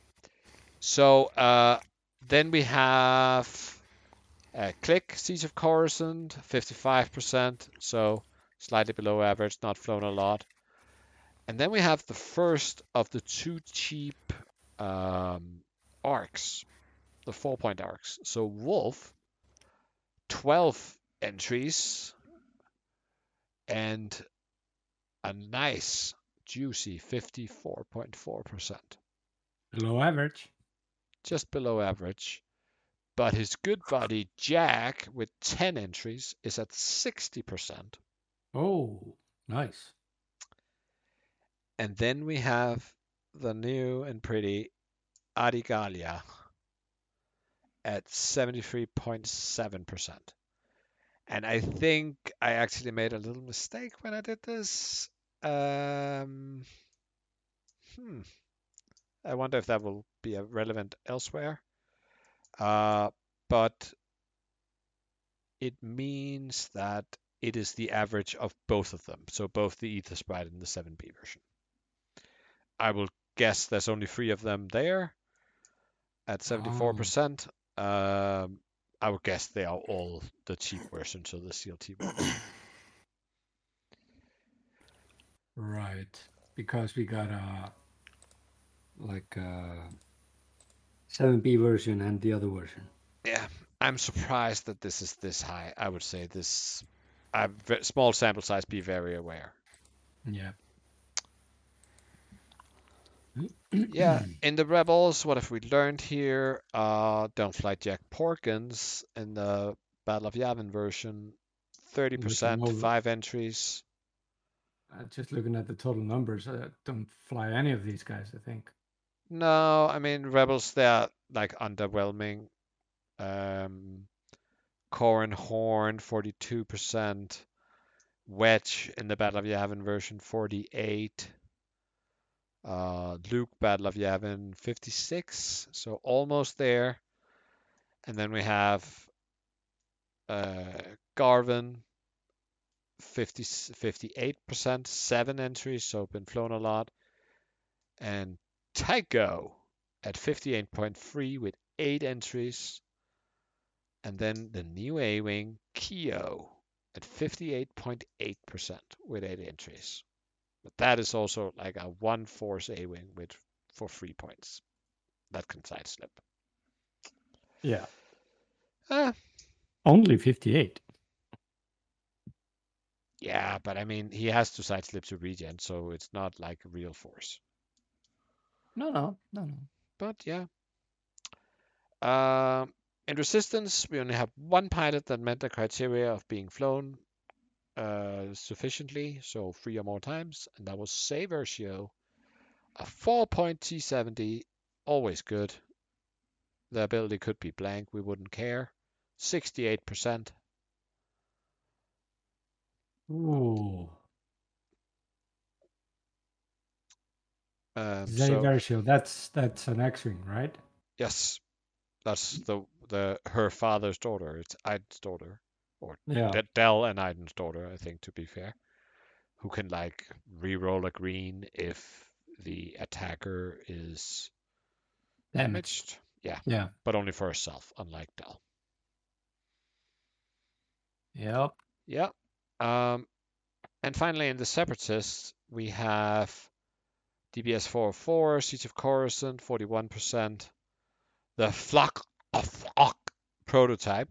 So uh, then we have uh, Klick, Siege of Coruscant, 55%, so slightly below average, not flown a lot. And then we have the first of the two cheap um, arcs, the four point arcs. So Wolffe, 12 entries, and a nice, juicy 54.4%. Below average. Just below average. But his good buddy Jack, with 10 entries, is at 60%. Oh, nice. And then we have the new and pretty Adi Gallia at 73.7%. And I think I actually made a little mistake when I did this. Um, hmm. I wonder if that will be uh, relevant elsewhere. Uh, but it means that it is the average of both of them. So both the Aethersprite and the 7B version. I will guess there's only three of them there at 74%. Um, I would guess they are all the cheap versions of the CLT ones. Right. Because we got a like a 7B version and the other version. Yeah, I'm surprised that this is this high. I would say this. I'm small sample size. Be very aware. Yeah. Yeah, in the rebels, what have we learned here? Uh, don't fly Jek Porkins in the Battle of Yavin version thirty percent, over. five entries. Uh, just looking at the total numbers, uh, don't fly any of these guys. I think. No, I mean rebels. They're like underwhelming. Um, Corran Horn, forty-two percent. Wedge in the Battle of Yavin version, forty-eight. Uh, Luke Battle of Yavin, fifty-six. So almost there. And then we have uh, Garven, 50, 58%, seven entries, so been flown a lot. And Tycho at 58.3 with eight entries. And then the new A Wing, Keo, at 58.8% with eight entries. But that is also like a one force A Wing with for three points. That can side slip. Yeah. Uh, Only fifty-eight. Yeah, but I mean, he has to side slip to regen, so it's not like real force. No, no, no, no. But yeah. Um, in Resistance, we only have one pilot that met the criteria of being flown uh, sufficiently, so three or more times, and that was Zay Versio. A four-point T70, always good. The ability could be blank, we wouldn't care. 68%. Ooh. Um, Zay so, that's that's an X-wing, right? yes, that's the the her father's daughter. It's Iden's daughter. or Yeah. De- Del and Iden's daughter, I think, to be fair, who can like re-roll a green if the attacker is Damaged. damaged. Yeah, Yeah. but only for herself, unlike Del. Yep. Yeah. Um, and finally, in the Separatists, we have DBS 404, Siege of Coruscant, 41%. The Flock of Flock prototype,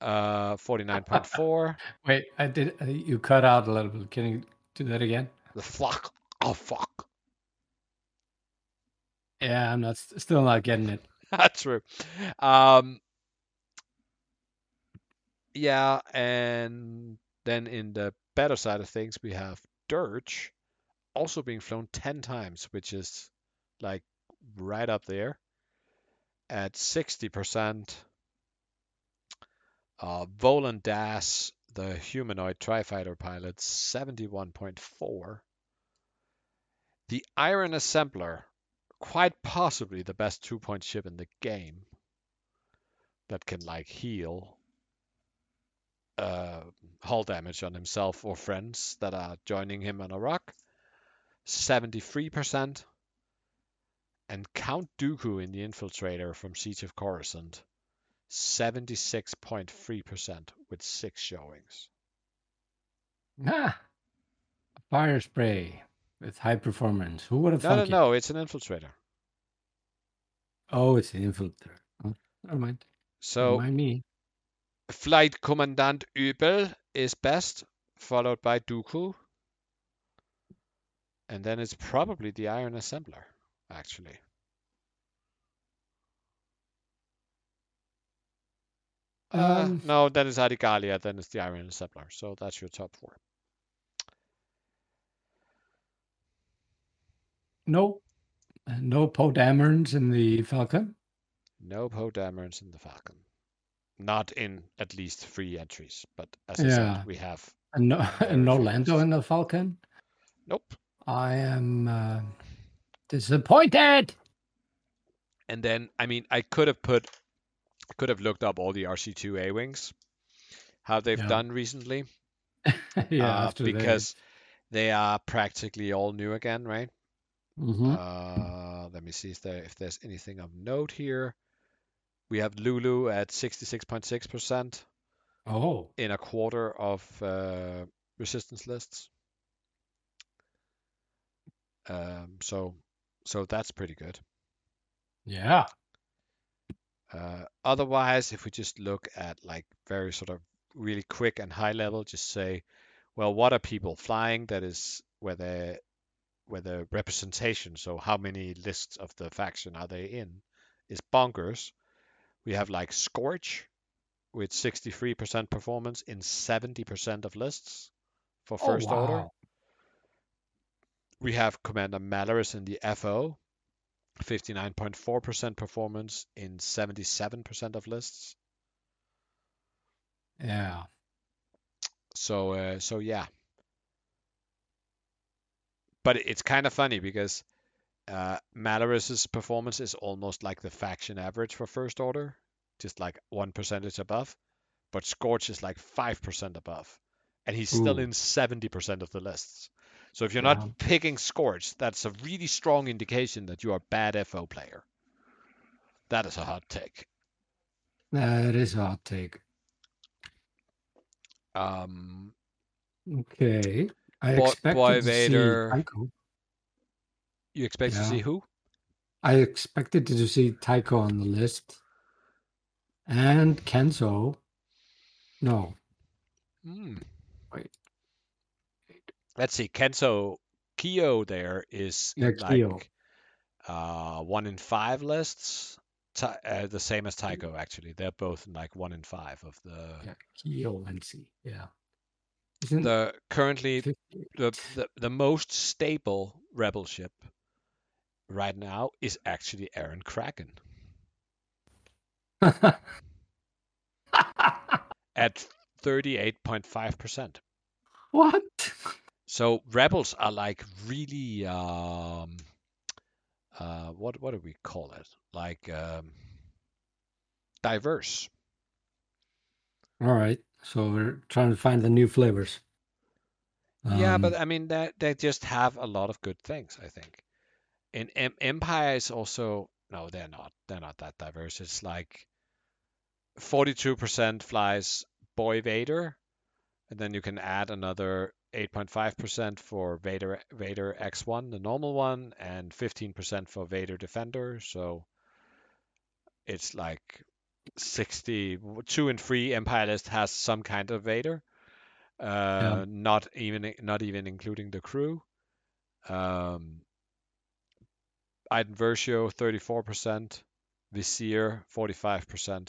uh, 49.4. Wait, I did. Uh, you cut out a little bit. Can you do that again? the Flock of Flock. Yeah, I'm not still not getting it. That's true. Um, yeah, and then in the better side of things, we have Dirge also being flown 10 times, which is like right up there at 60%. Uh, Volan Das, the humanoid tri-fighter pilot, 71.4. The Iron Assembler, quite possibly the best two-point ship in the game that can like heal uh, hull damage on himself or friends that are joining him on a rock. 73%. And Count Dooku in the Infiltrator from Siege of Coruscant, 76.3% with six showings. Ah, Firespray with high performance. Who would have No, no, it? no, it's an Infiltrator. Oh, it's an infiltrator. Oh, never mind. So Mind me. Flight Commandant Übel is best, followed by Dooku. And then it's probably the Iron Assembler, actually. Uh, Um, no, then it's Adi Gallia, then it's the Iron Assembler. So that's your top four. No, uh, no Poe Damerons in the Falcon. No Poe Damerons in the Falcon. Not in at least three entries, but as I said, we have And no, and no Lando in the Falcon. nope. I am uh, disappointed. And then, I mean, I could have put, could have looked up all the RC2 A wings, how they've Yeah. done recently, yeah, uh, after they- because they are practically all new again, right? Mhm. Uh, let me see if there if there's anything of note here. We have Lulu at 66.6% oh, in a quarter of uh, resistance lists. Um, so so that's pretty good. yeah. Uh, otherwise, if we just look at like very sort of really quick and high level, just say, well, what are people flying? That is where they where the representation, so how many lists of the faction are they in, is bonkers. We have like Scorch with 63% performance in 70% of lists for Oh, first order. We have Commander Malarus in the FO, 59.4% performance in 77% of lists. Yeah. So uh, so yeah. But it's kind of funny because uh, Malarus's performance is almost like the faction average for first order, just like one percentage above. But Scorch is like five percent above, and he's still in seventy percent of the lists. So if you're Wow. not picking Scorch, that's a really strong indication that you are a bad FO player. That is a hot take. That is a hot take. Um, Okay. I Boy- expected Boy to Vader. see Tycho. You expect to see who? I expected to see Tycho on the list. And Kenzo. No. Hmm. Wait. Let's see. Kenzo Kyo there is Yeah, like Keo. uh, one in five lists. Ty- uh, the same as Tycho actually. They're both in like one in five of the Yeah, Kyo and C. Yeah. Isn't the currently 58? the, the the most stable rebel ship right now is actually Airen Cracken at 38.5%. what? So rebels are like really um uh what what do we call it? Like um diverse. All right. So we're trying to find the new flavors. yeah, but Um, I mean they they just have a lot of good things, I think. In em- Empire is also no, they're not. They're not that diverse. It's like 42% flies Boy Vader, and then you can add another 8.5% for Vader Vader X1, the normal one, and 15% for Vader Defender. So it's like 60. Two and three Empire list has some kind of Vader. Uh, not even not even including the crew. Um, Iden Versio 34%, Vizier 45%.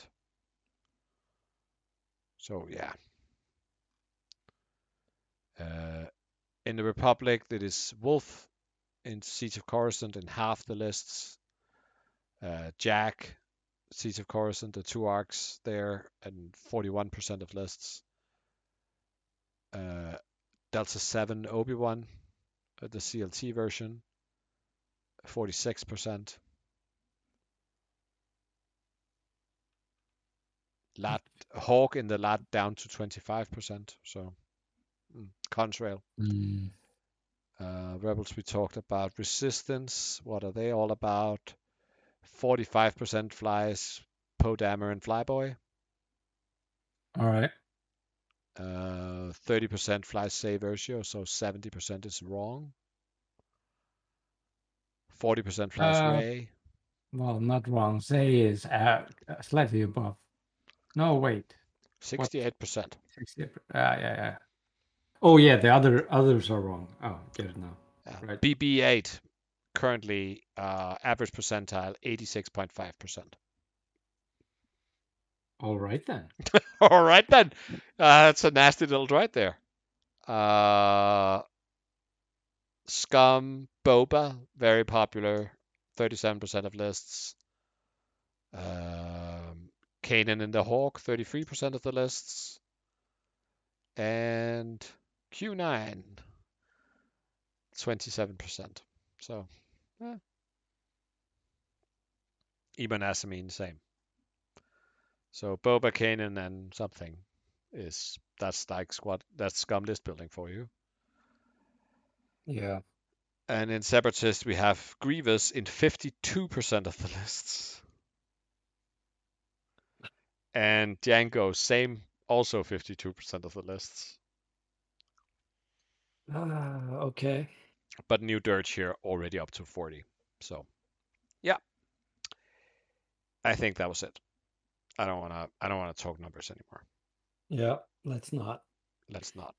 So yeah. Uh, in the Republic, it is Wolffe in Siege of Coruscant in half the lists. Uh, Jack, Siege of Coruscant, the two arcs there, and 41% of lists. Uh, Delta 7 Obi Wan, uh, the CLT version, 46%. Lat Hawk in the lat down to 25%. So, mm, Contrail. mm, Uh, Rebels we talked about. Resistance, what are they all about? 45% flies Poe Dameron and Flyboy. all right. Uh, 30% flies Zay Versio, so 70% is wrong. 40% flies Uh, Rey. Well, not wrong. Say is uh, slightly above. No, wait. 68%. 60. Ah, yeah, yeah. Oh, yeah. The other others are wrong. Oh, get it now. Yeah. Right. BB8 currently uh, average percentile 86.5%. All right then. All right then. Uh, that's a nasty little right there. Uh, Scum, Boba, very popular, 37% of lists. Um, Kanan and the Hawk, 33% of the lists. And Q9, 27%. So, eh. Ibn Asamine, same. So Boba Kanan and something is that's like squad that's scum list building for you. Yeah. And in Separatist we have Grievous in 52% of the lists. And Django, same, also 52% of the lists. Ah, okay. But New Dirge here already up to 40. So yeah. I think that was it. I don't wanna I don't wanna talk numbers anymore. Yeah. Let's not. Let's not.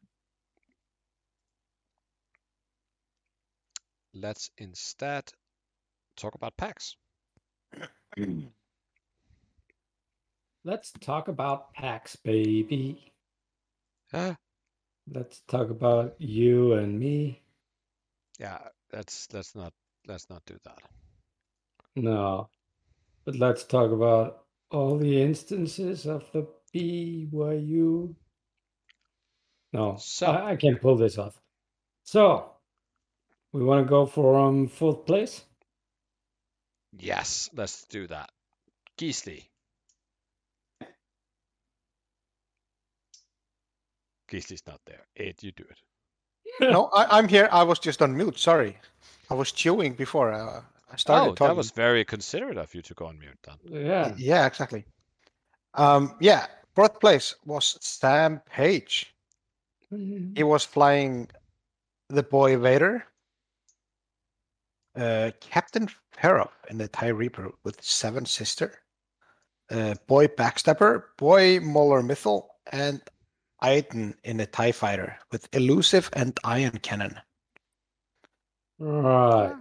Let's instead talk about PAX. let's talk about PAX, baby. Ah, Let's talk about you and me. yeah, let's let's not let's not do that. No, but let's talk about all the instances of the BYU. No, So- I, I can't pull this off. So, we want to go for um fourth place. Yes, let's do that. Gisli. Gisli's not there. Ed, you do it. no, I, I'm here. I was just on mute. Sorry, I was chewing before uh, I started oh, talking. that was very considerate of you to go on mute then. Yeah, Yeah, exactly. Um, yeah, fourth place was Sam Page. Mm, He was flying the boy Vader, uh, Captain Feroph in the TIE Reaper with Seven Sister, uh, boy Backstabber, boy Mauler Mithel, and Iden in the TIE Fighter with Elusive and Ion Cannon. right.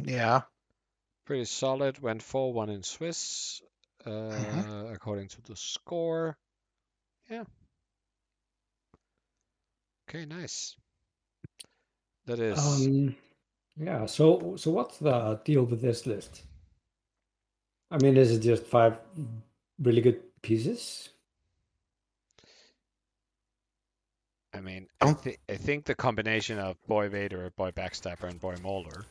Yeah, Pretty solid. Went 4 1 in Swiss, uh, according to the score. Yeah. Okay, nice. That is. Um, yeah. So, so what's the deal with this list? I mean, is it just five really good pieces? I mean, I, Don't- I think the combination of Boy Vader, Boy Backstabber, and Boy Mauler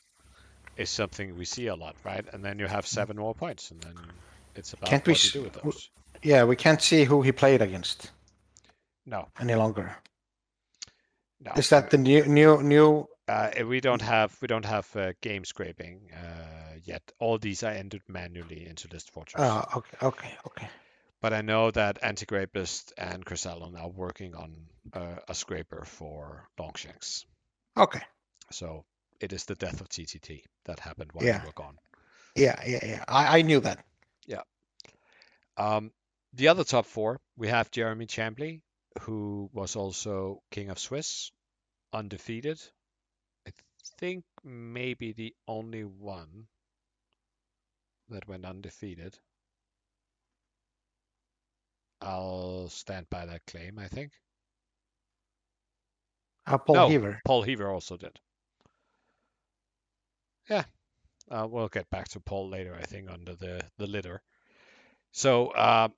is something we see a lot, right? And then you have mm-hmm. seven more points, and then it's about Can't we what you s- do with w- those. yeah. We can't see who he played against No, any longer. no. Is that the new new new? Uh, we don't have we don't have uh, game scraping uh, yet. All these are entered manually into List Fortress. Oh, okay, okay, okay. But I know that Anti-Grapist and Chris Allen are working on uh, a scraper for Longshanks. Okay. So it is the death of TTT that happened while Yeah. we were gone. Yeah, yeah, yeah. I, I knew that. Yeah. Um, the other top four, we have Jeremy Chambley, who was also King of Swiss, undefeated. I think maybe the only one that went undefeated. I'll stand by that claim, I think. Uh, Paul no, Heaver. Paul Heaver also did. Yeah, uh, we'll get back to Paul later, I think, under the, the litter. So, uh,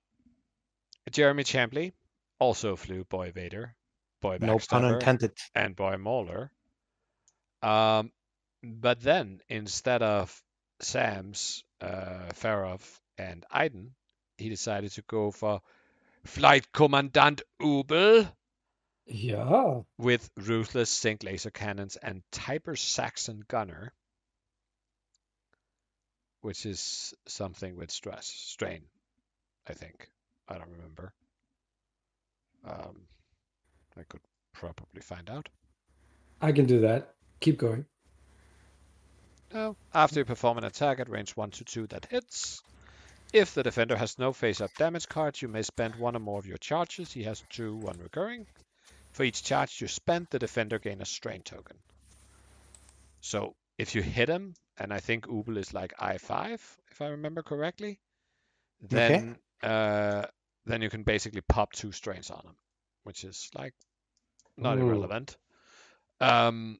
Jeremy Chambley also flew Boy Vader, Boy No pun intended. and Boy Mauler. Um, but then instead of Sam's, uh, Feroph, and Iden, he decided to go for Flight Commandant Ubel Yeah. with ruthless sync laser cannons and Tiber Saxon gunner, which is something with stress strain, I think. I don't remember. Um, I could probably find out. I can do that. Keep going. Now, after you perform an attack at range 1 to 2 that hits, if the defender has no face-up damage cards, you may spend one or more of your charges. He has two, one recurring. For each charge you spend, the defender gains a strain token. So if you hit him, and I think Ubel is like I5, if I remember correctly, then uh, then you can basically pop two strains on him, which is like not Ooh. irrelevant. Um,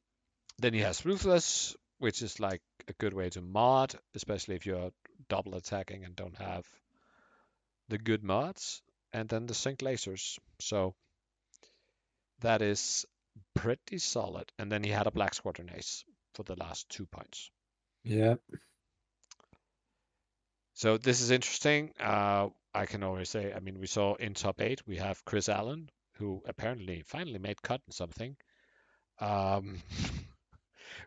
then he has Ruthless, which is like a good way to mod, especially if you're double attacking and don't have the good mods. And then the sync lasers. So that is pretty solid. And then he had a Black Squadron Ace for the last two points. Yeah. So this is interesting. Uh, I can always say, I mean, we saw in top eight, we have Chris Allen, who apparently finally made cut in something, um,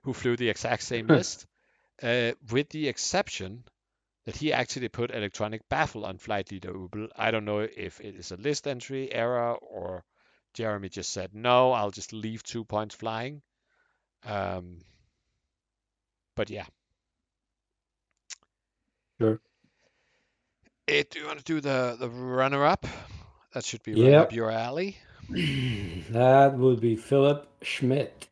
who flew the exact same list, uh, with the exception that he actually put electronic baffle on flight leader Ubel. I don't know if it is a list entry error or Jeremy just said, no, I'll just leave two points flying. Um, but yeah. Sure. Eh, do you want to do the, the runner up? That should be Yep. up your alley. that would be Philip Schmidt.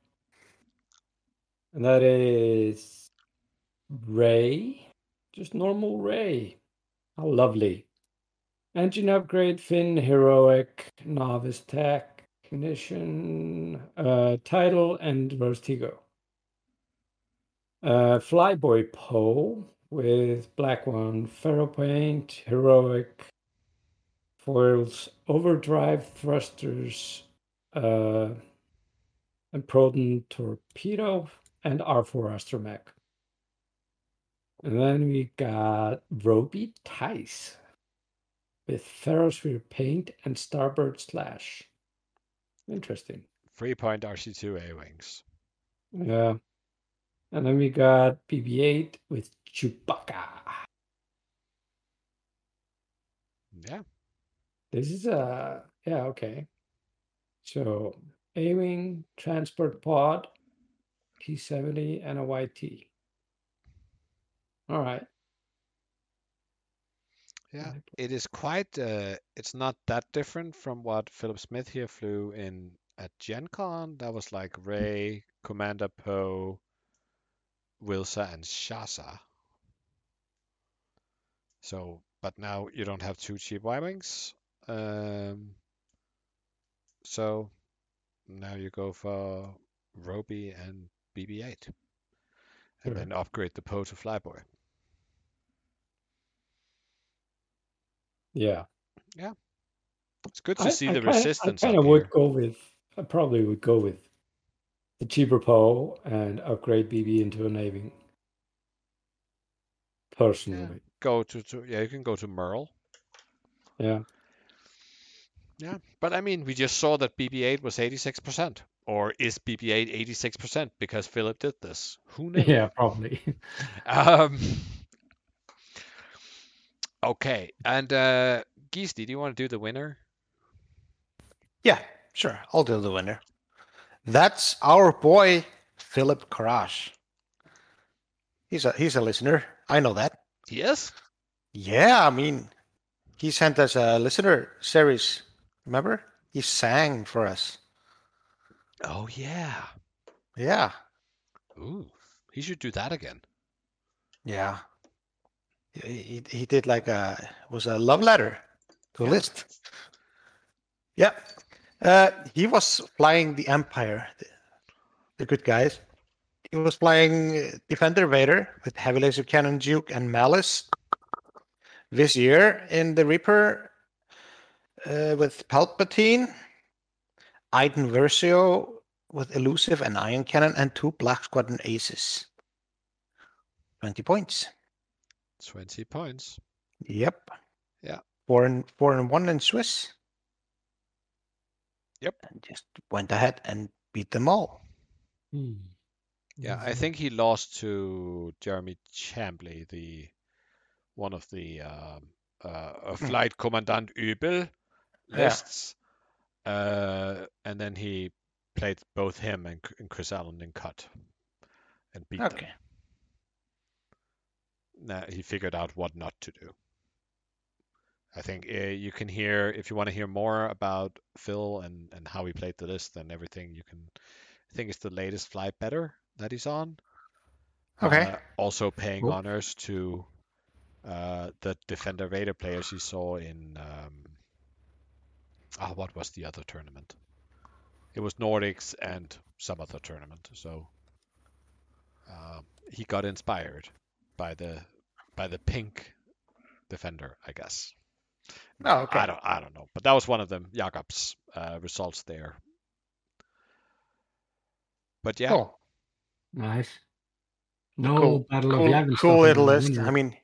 And that is Rey. Just normal Rey. How lovely. Engine upgrade, Finn, heroic, novice tech technician, uh, title, and Vertigo. Uh, Flyboy Poe with black one, ferro paint, heroic, foils, overdrive thrusters, uh, and Proton torpedo, and R4 astromech. And then we got Wrobie Tyce with Ferrosphere paint and Starbird slash. Interesting. Three point RZ-2 A wings. Yeah. And then we got BB-8 with Chewbacca. Yeah. This is a yeah okay. So A-wing transport pod, T70, and a YT. All right. Yeah, it is quite. Uh, it's not that different from what Philip Smith here flew in at Gen Con. That was like Rey, Commander Poe, Wilsa, and Shasa. So, but now you don't have two cheap Y wings. Um, so now you go for Wrobie and BB-8, and Sure. then upgrade the Poe to Flyboy. Yeah. Yeah, it's good to see the kinda, resistance. I kind of would here. go with. I probably would go with the cheaper Poe and upgrade BB into a Navy. Personally, Go to, to yeah, you can go to Merle. yeah. Yeah, but I mean, we just saw that BB-8 was 86%. Or is BB-8 86% because Philip did this? Who knows? Yeah, probably. Um, okay, and uh, Gisli, do you want to do the winner? Yeah, sure. I'll do the winner. That's our boy Philip Karash. He's a he's a listener. I know that. Yes. Yeah, I mean, he sent us a listener series. Remember? He sang for us. Oh yeah. Yeah, Ooh, he should do that again. yeah. He, he, he did like a was a love letter to a Yeah. list. Yeah, uh, he was flying the Empire, the, the good guys. He was flying uh, Defender Vader with heavy laser cannon Duke and Malice. This year in the Reaper uh, with Palpatine, Iden Versio with Elusive and Ion Cannon, and two Black Squadron Aces. 20 points. 20 points. Yep. Yeah. Four and four and one in Swiss. Yep. And just went ahead and beat them all. Hmm. Yeah, I think he lost to Jeremy Chambley, the one of the um, uh, uh, flight commandant Übel Yeah. lists, uh, and then he played both him and, and Chris Allen in cut and beat them. Okay. Now he figured out what not to do. I think uh, you can hear if you want to hear more about Phil and and how he played the list and everything. You can. I think it's the latest Fly Better that he's on. Okay. Uh, also paying Cool. honors to uh, the Defender Raider players he saw in. Um, ah, what was the other tournament? It was Nordics and some other tournament. So um, he got inspired by the by the pink Defender, I guess. Oh, okay. I don't I don't know, but that was one of them. Jakob's uh, results there. But yeah, Cool. Nice. No cool, Battle cool, of Yavin cool stuff little in the list. I mean,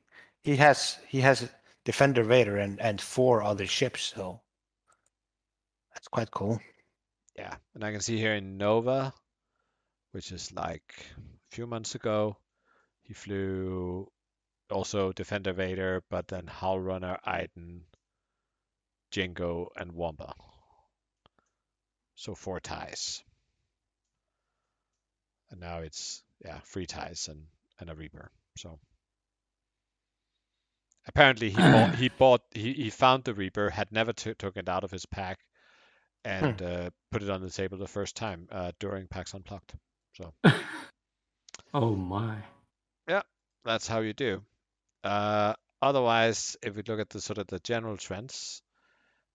he has he has Defender Vader and and four other ships, so that's quite cool. Yeah, and I can see here in Nova, which is like a few months ago, he flew also Defender Vader, but then Howl Runner, Iden, Jingo, and Wampa. So four ties. And now it's yeah, three ties and, and a Reaper. So apparently he bought he bought he, he found the Reaper, had never t- took it out of his pack, and uh, put it on the table the first time uh, during PAX Unplugged. So Oh my. Yeah, that's how you do. Uh, otherwise, if we look at the sort of the general trends,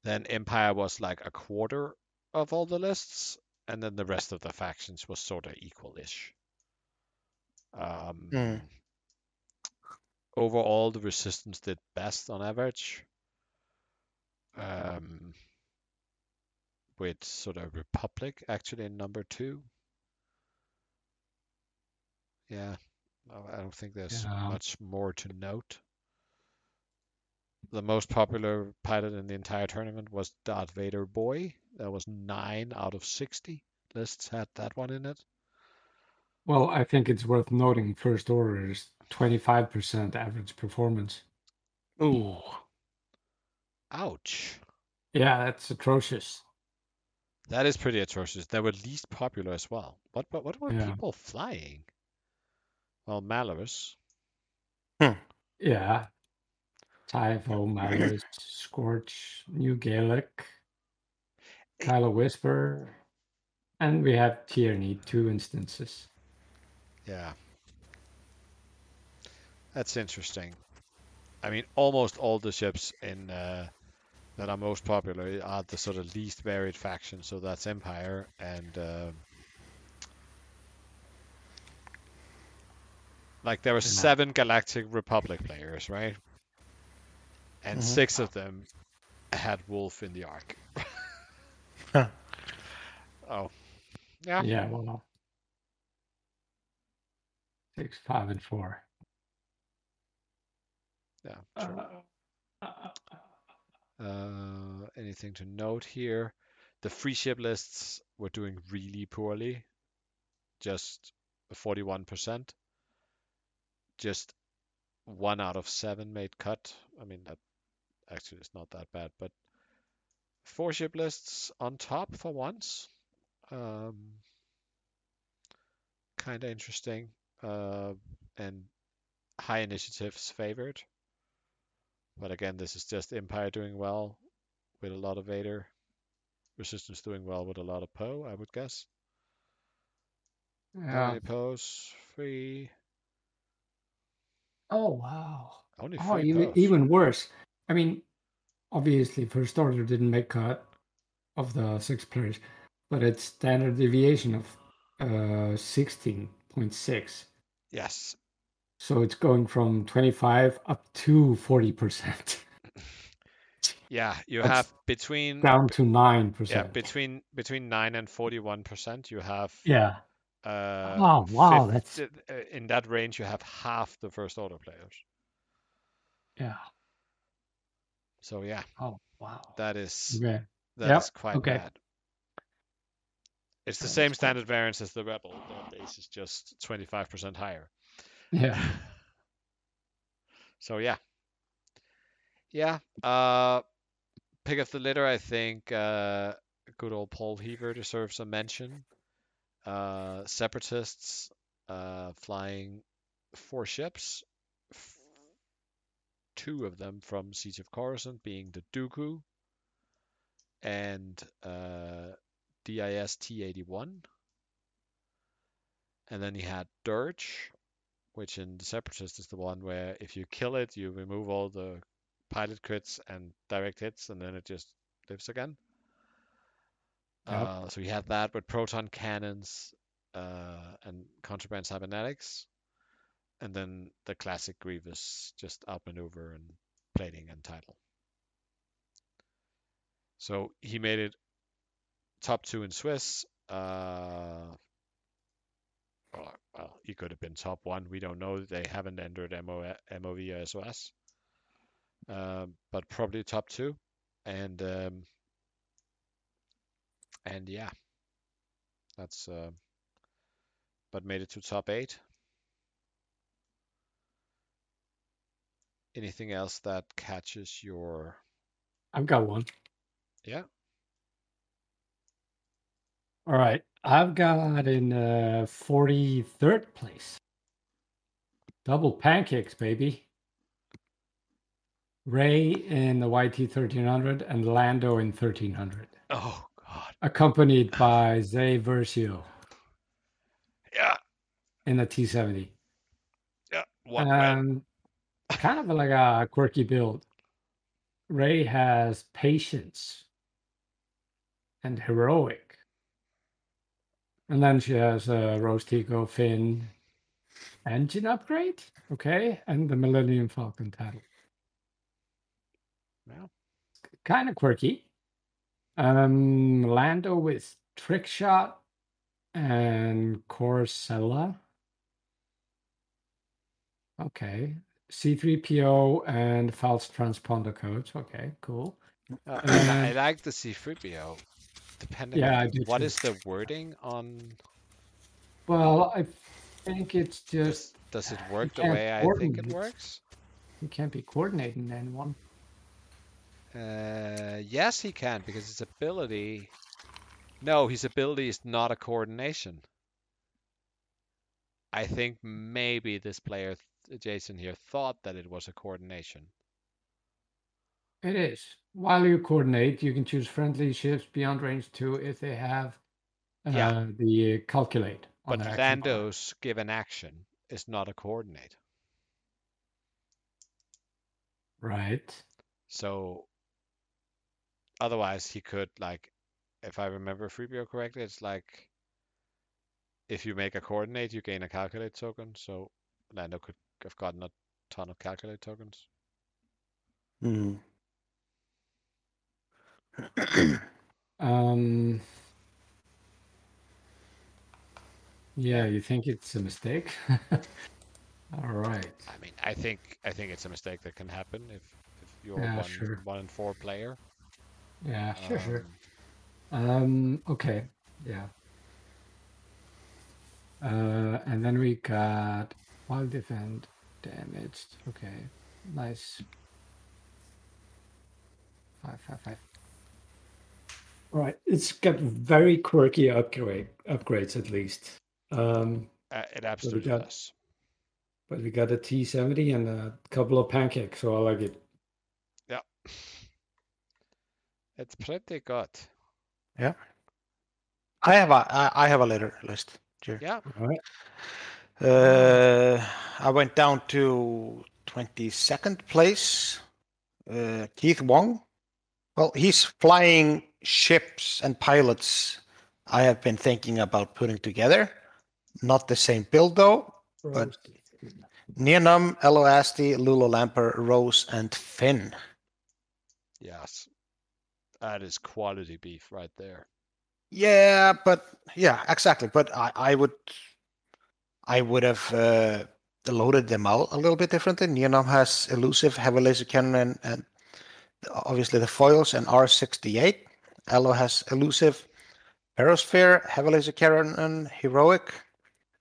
then Empire was like a quarter of all the lists, and then the rest of the factions was sort of equal-ish. Um, Mm. Overall, the resistance did best on average. Um, with sort of Republic actually in number two. Yeah, I I don't think there's Yeah. much more to note. The most popular pilot in the entire tournament was Darth Vader Boy. That was nine out of 60 lists had that one in it. Well, I think it's worth noting first order is 25% average performance. Ooh. Ouch. Yeah, that's atrocious. That is pretty atrocious. They were least popular as well. What what, what were Yeah. people flying? Well, Malarus. Yeah. Typho, Malus, Scorch, New Gaelic, Kylo Whisper, and we have Tierney, two instances. Yeah. That's interesting. I mean, almost all the ships in uh, that are most popular are the sort of least varied faction. So that's Empire and um like there were seven Galactic Republic players, right? And Mhm. six of them had Wolffe in the arc. Huh. oh, yeah. Yeah, well. Six, five, and four. Yeah, true. Uh, Uh, anything to note here? The free ship lists were doing really poorly, just 41%. Just one out of seven made cut. I mean, that actually is not that bad, but four ship lists on top for once. Um, kind of interesting. Uh, and high initiatives favored. But again, this is just Empire doing well with a lot of Vader. Resistance doing well with a lot of Poe, I would guess. How yeah. many Poes? Three. Oh, wow. Only Oh, even Poes. even worse. I mean, obviously, first order didn't make cut of the six players, but it's standard deviation of uh, sixteen point six. Yes. So it's going from twenty five up to forty percent, Yeah, you That's have between down to 9%. yeah between between nine and forty-one percent. You have Yeah. uh, Oh, wow, fif- that's- uh, in that range. You have half the first order players. Yeah. So yeah, Oh, wow. that is Okay. that Yep, is quite okay. bad. It's the That same standard variance as the Rebel. The base is just twenty-five percent higher. Yeah. So yeah. Yeah. Uh pick of the litter, I think uh good old Paul Heaver deserves a mention. Uh separatists uh flying four ships. Two of them from Siege of Coruscant being the Dooku and uh DIS T81. And then he had Dirge, which in the Separatist is the one where if you kill it, you remove all the pilot crits and direct hits, and then it just lives again. Yep. Uh, so we had that with proton cannons uh, and contraband cybernetics, and then the classic Grievous just outmaneuver and plating and title. So he made it top two in Swiss. Uh, well, well, he could have been top one. We don't know. They haven't entered MO, MOV or SOS. Um, but probably top two. And um, and yeah, that's uh, but made it to top eight. Anything else that catches your I've got one. yeah? All right. I've got in uh, 43rd place. Double pancakes, baby. Rey in the YT 1300 and Lando in 1300, Oh God, accompanied by Zay Versio yeah, in the T70. yeah. One man. Kind of like a quirky build. Ray has patience and heroic. And then she has a Rose Tico, Finn, engine upgrade. Okay. And the Millennium Falcon title. Well, Kind of quirky. Um, Lando with trick shot and Corsella. Okay. C3PO and false transponder codes. Okay, cool. uh, I like the C3PO. Depending Yeah, on what too. is the wording on Well, I think it's just does it work the way I think it works? He can't be coordinating anyone. Uh, yes, he can because his ability. No, his ability is not a coordination. I think maybe this player, Jason here, thought that it was a coordination. It is. While you coordinate, you can choose friendly ships beyond range two if they have uh, Yeah. the uh, calculate. on But their action. Lando's given action is not a coordinate. Right. So otherwise he could like if I remember Freebio correctly, it's like if you make a coordinate you gain a calculate token, so Lando could have gotten a ton of calculate tokens. Hmm. Um. Yeah, you think it's a mistake? All right. I mean I think I think it's a mistake that can happen if, if you're Yeah, one sure. one in four player. Yeah, sure, sure. Um, Um, okay, yeah. Uh, and then we got wild defend damaged. Okay, nice. Five, five, five. All right, it's got very quirky upgrade upgrades at least. Um, uh, it absolutely got- does. but we got a T seventy and a couple of pancakes, so I like it. Yeah. It's pretty good. Yeah. I have a I have a letter list. Sure. Yeah. All right. Uh, I went down to 22nd place. Uh, Keith Wong. Well, he's flying ships and pilots I have been thinking about putting together. Not the same build though. But- Nien Nunb, Eloasti, L'ulo L'ampar, Rose, and Finn. Yes. That is quality beef right there. Yeah, but yeah, exactly. But I, I would, I would have uh, loaded them out a little bit differently. Nien Nunb has elusive, heavy laser cannon, and, and obviously the foils and R68. Elo has elusive, ferrosphere, heavy laser cannon, and heroic,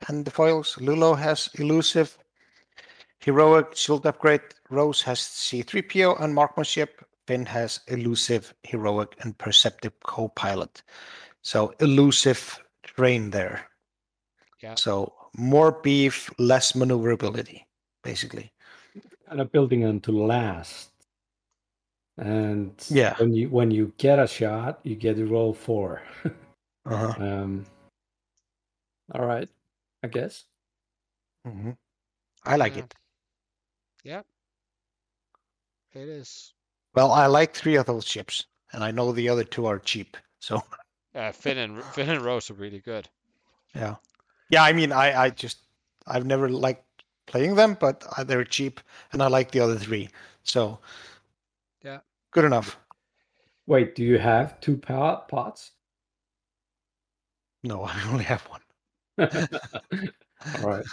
and the foils. Lulo has elusive, heroic, shield upgrade. Rose has C3PO and marksmanship. Finn has elusive, heroic, and perceptive co-pilot. So elusive train there. Yeah. So more beef, less maneuverability, basically. kind of building on to last. And Yeah. when you when you get a shot, you get to roll four. Uh-huh. um, all right, I guess. hmm I like Yeah. it. Yeah. It is. Well, I like three of those ships, and I know the other two are cheap. So Uh, Finn and Finn and Rose are really good. yeah, yeah. I mean, I I just I've never liked playing them, but uh, they're cheap, and I like the other three. So Yeah. Good enough. Wait, do you have two pot pots? No, I only have one. all right,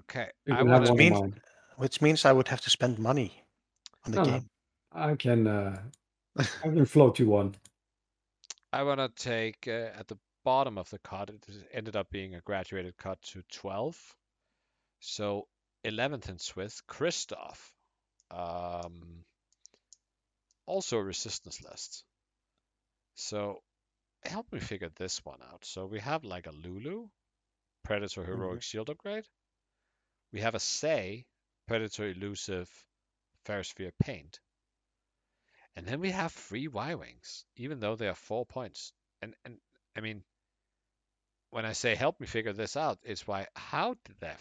Okay. you I can want have one mean- Which means I would have to spend money on the No, no. game. I can uh, I can float you one. I want to take uh, at the bottom of the cut. It ended up being a graduated cut to 12. So 11th in Swiss, Christoph. Um, also a resistance list. So help me figure this one out. So we have like a Lulu, Predator Heroic Shield upgrade. We have a Zay, Predator Elusive, Ferrosphere Paint. And then we have three Y-Wings, even though they are four points. And and I mean, when I say help me figure this out, it's why how did that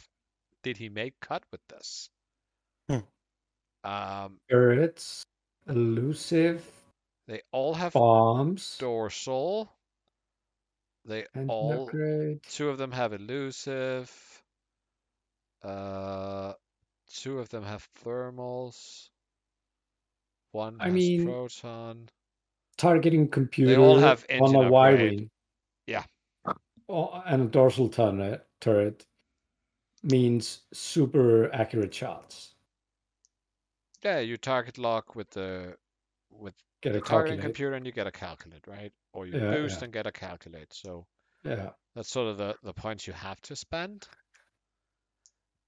did he make cut with this? Hmm. Um, Turrets, elusive, they all have bombs, dorsal. They all upgrade. two of them have elusive. Uh, two of them have thermals. One I has mean, proton. Targeting computer They all have on engine a Y upgrade. wing. Yeah. Oh, and a dorsal turret turret means super accurate shots. Yeah, you target lock with the with Get the a targeting computer and you get a calculate, right? Or you Yeah, boost yeah. and get a calculate. So Yeah. that's sort of the the points you have to spend.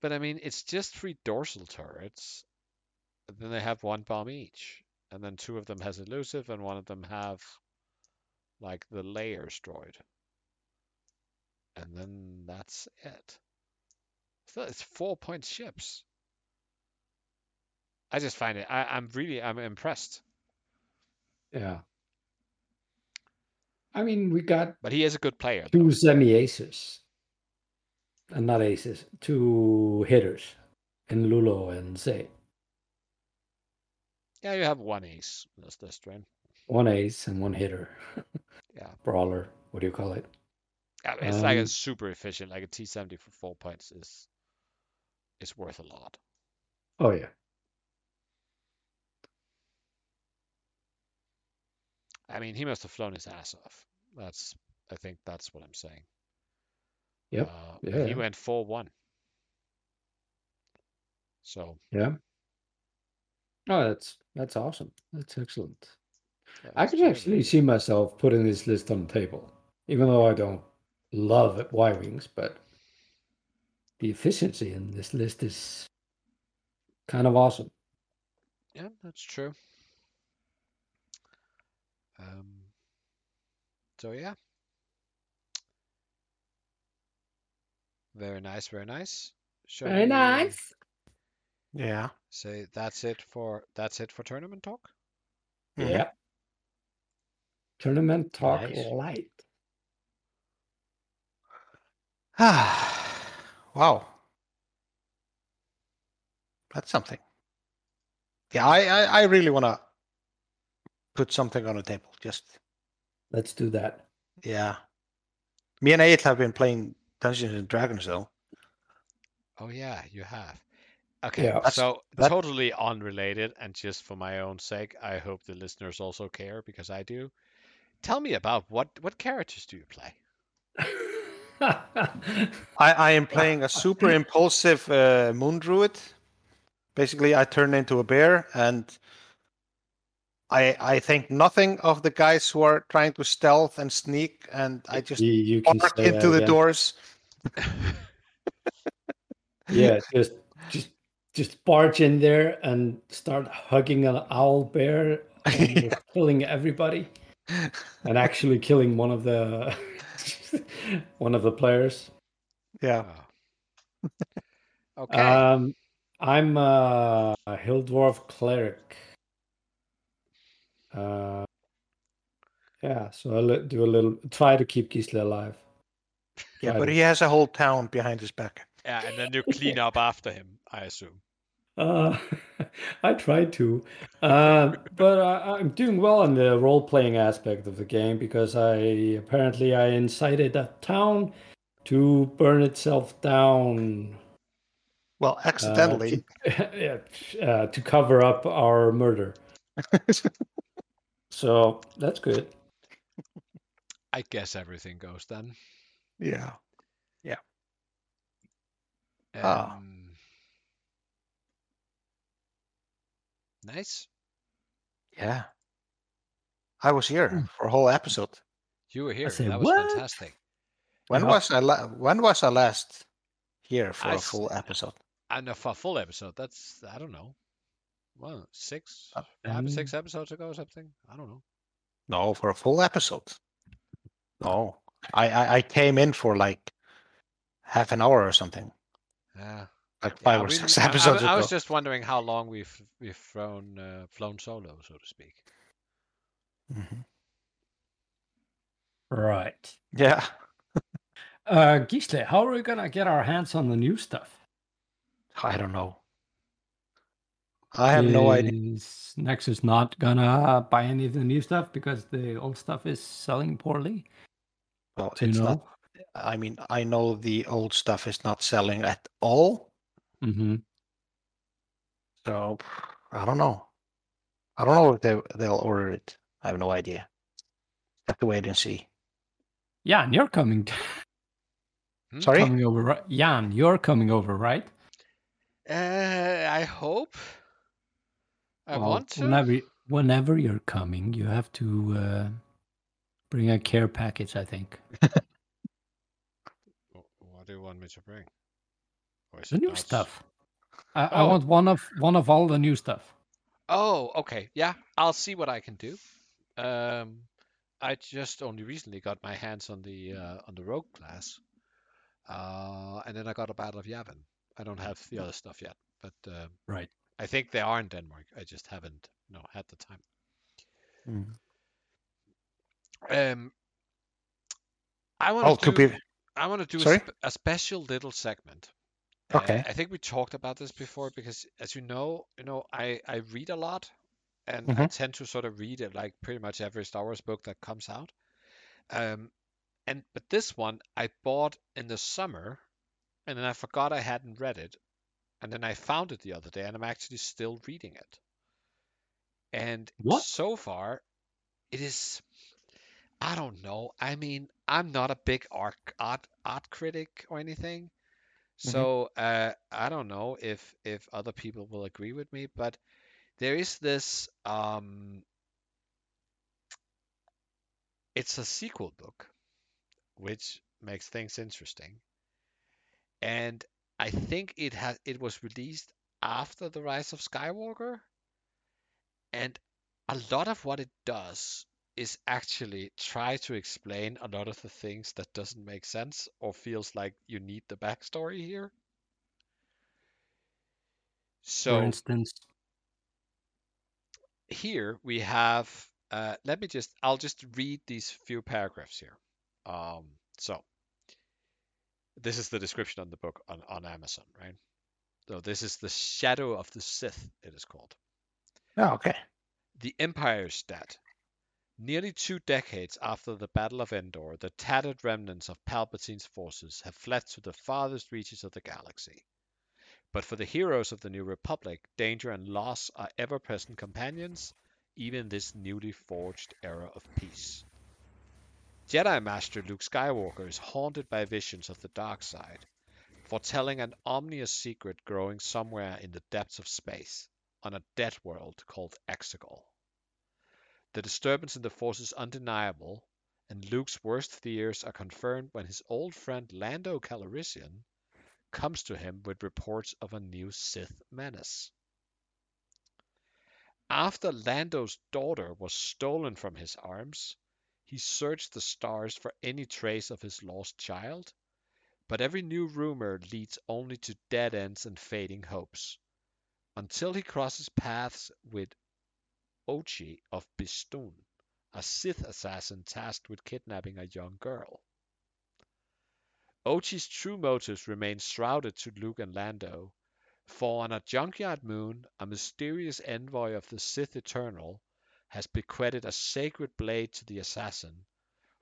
But I mean, it's just three dorsal turrets. and Then they have one bomb each, and then two of them has elusive, and one of them have like the layers droid. And then that's it. So it's four point ships. I just find it. I, I'm really I'm impressed. Yeah. I mean, we got But he is a good player. two semi aces. And not aces, two hitters in Lulo and Zay. Yeah, you have one ace. That's this train. One ace and one hitter. Yeah. Brawler. What do you call it? Yeah, it's like a Um, super efficient, like a T70 for four points is is worth a lot. Oh, yeah. I mean, he must have flown his ass off. That's, I think that's what I'm saying. Yep. Uh, Yeah. He went 4 1. So, Yeah. Oh, that's that's awesome. That's excellent. yeah, I could actually see myself putting this list on the table, even though I don't love Y wings, but the efficiency in this list is kind of awesome. Yeah, that's true. Um, so, yeah. Very nice, very nice. Shall Very we nice. Yeah. So that's it for that's it for tournament talk. Mhm. Yeah. Tournament talk Nice. light. wow. That's something. Yeah, I, I, I really want to put something on the table. Just, Let's do that. yeah. Me and Eight have been playing Dungeons and Dragons, though. Oh yeah, you have. Okay, Yeah. So that- totally unrelated, and just for my own sake, I hope the listeners also care because I do. Tell me about what what characters do you play? I, I am playing a super impulsive uh, moon druid. Basically, I turn into a bear, and I I think nothing of the guys who are trying to stealth and sneak, and I just you, you can bark into that the again. doors. Yeah, just just just barge in there and start hugging an owl bear, and killing everybody, and actually killing one of the one of the players. Yeah. Okay. Um, I'm uh, a hill dwarf cleric. Uh, yeah, so I'll do a little try to keep Gisli alive. Yeah, Try but to- he has a whole town behind his back. yeah, and then you clean up after him, I assume. Uh, I tried to, uh, but I, I'm doing well in the role-playing aspect of the game because I apparently I incited a town to burn itself down Well, uh, accidentally. to, yeah, uh, to cover up our murder. So that's good. I guess everything goes then. yeah. Ah. Um, Nice. Yeah. I was here Hmm. for a whole episode. You were here. say, that was "What?" fantastic. When Yeah. was I? La- when was I last here for I a s- full episode? And for a full episode. That's I don't know. Well, six, Uh, five, six episodes ago or something. I don't know. No, for a full episode. No, I, I I came in for like half an hour or something, Yeah. like Yeah, five or we- six I- I- episodes I, was just wondering how long we've we've flown uh, flown solo, so to speak. Mm-hmm. Right. Yeah. Uh, Gisli, how are we gonna get our hands on the new stuff? I don't know. I have no idea. Next is Nexus not gonna buy any of the new stuff because the old stuff is selling poorly? Well, Do you it's know? not. I mean, I know the old stuff is not selling at all. Mm-hmm. So I don't know. I don't know if they they'll order it. I have no idea. Have to wait and see. Jan, you're coming. Hmm? Sorry. coming over. Jan, you're coming over, right? Uh, I hope. I Well, want to. Whenever, whenever you're coming, you have to uh, bring a care package. I think What do you want me to bring? Or the it new not- stuff. I, I Oh. want one of one of all the new stuff. Oh, okay. Yeah, I'll see what I can do. Um, I just only recently got my hands on the uh, on the rogue class, uh, and then I got a battle of Yavin. I don't have the other stuff yet, but uh, Right. I think they are in Denmark. I just haven't, you know, had the time. Mm. Um, I want Oh, to do. be I want to do a, sp- a special little segment. Uh, Okay. I think we talked about this before because, as you know, you know, I I read a lot, and I Mhm. tend to sort of read it like pretty much every Star Wars book that comes out. Um, and but this one I bought in the summer, and then I forgot I hadn't read it, and then I found it the other day, and I'm actually still reading it. And What? so far, it is. I don't know. I mean, I'm not a big art art art critic or anything, so uh, I don't know if if other people will agree with me, but there is this. Um, it's a sequel book, which makes things interesting, and I think it has it was released after the Rise of Skywalker, and a lot of what it does is actually try to explain a lot of the things that doesn't make sense or feels like you need the backstory here. So, For instance, here we have, uh, let me just, I'll just read these few paragraphs here. Um, so this is the description on the book on, on Amazon, right? So this is the Shadow of the Sith, it is called. Oh, okay. The Empire's dead. Nearly two decades after the Battle of Endor, the tattered remnants of Palpatine's forces have fled to the farthest reaches of the galaxy. But for the heroes of the New Republic, danger and loss are ever present companions, even in this newly forged era of peace. Jedi Master Luke Skywalker is haunted by visions of the dark side, foretelling an ominous secret growing somewhere in the depths of space, on a dead world called Exegol. The disturbance in the force is undeniable, and Luke's worst fears are confirmed when his old friend Lando Calrissian comes to him with reports of a new Sith menace. After Lando's daughter was stolen from his arms, he searched the stars for any trace of his lost child, but every new rumor leads only to dead ends and fading hopes, until he crosses paths with Ochi of Bestoon, a Sith assassin tasked with kidnapping a young girl. Ochi's true motives remain shrouded to Luke and Lando, for on a junkyard moon, a mysterious envoy of the Sith Eternal has bequeathed a sacred blade to the assassin,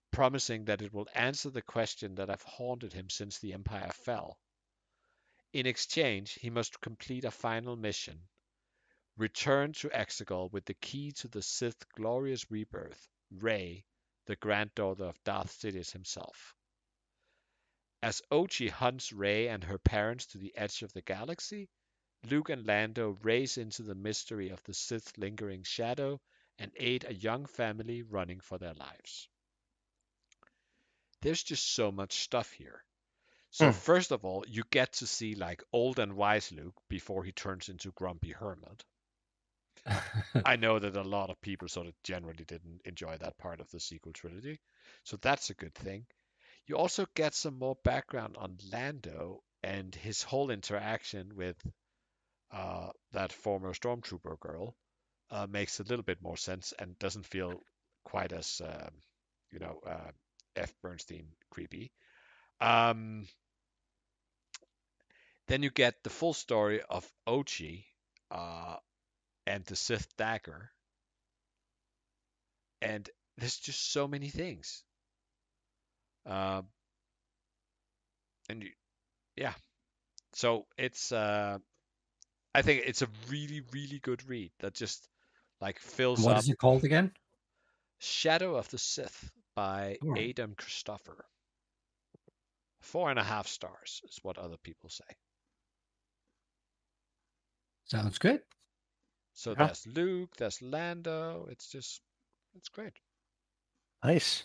promising that it will answer the question that have haunted him since the Empire fell. In exchange, he must complete a final mission return to Exegol with the key to the Sith glorious rebirth, Rey, the granddaughter of Darth Sidious himself. As Ochi hunts Rey and her parents to the edge of the galaxy, Luke and Lando race into the mystery of the Sith's lingering shadow and aid a young family running for their lives. There's just so much stuff here. So Hmm. first of all, you get to see like old and wise Luke before he turns into grumpy hermit. I know that a lot of people sort of generally didn't enjoy that part of the sequel trilogy, so that's a good thing. You also get some more background on Lando and his whole interaction with uh, that former stormtrooper girl. Uh, makes a little bit more sense and doesn't feel quite as um, you know uh, F Bernstein creepy. Um, then you get the full story of Ochi, uh, and the Sith dagger. And there's just so many things. Um, and you, yeah, so it's uh, I think it's a really really good read that just like fills What up is it called again? Shadow of the Sith by Oh. Adam Christopher. Four and a half stars is what other people say. Sounds good. So Yeah. there's Luke, there's Lando. It's just, it's great. Nice.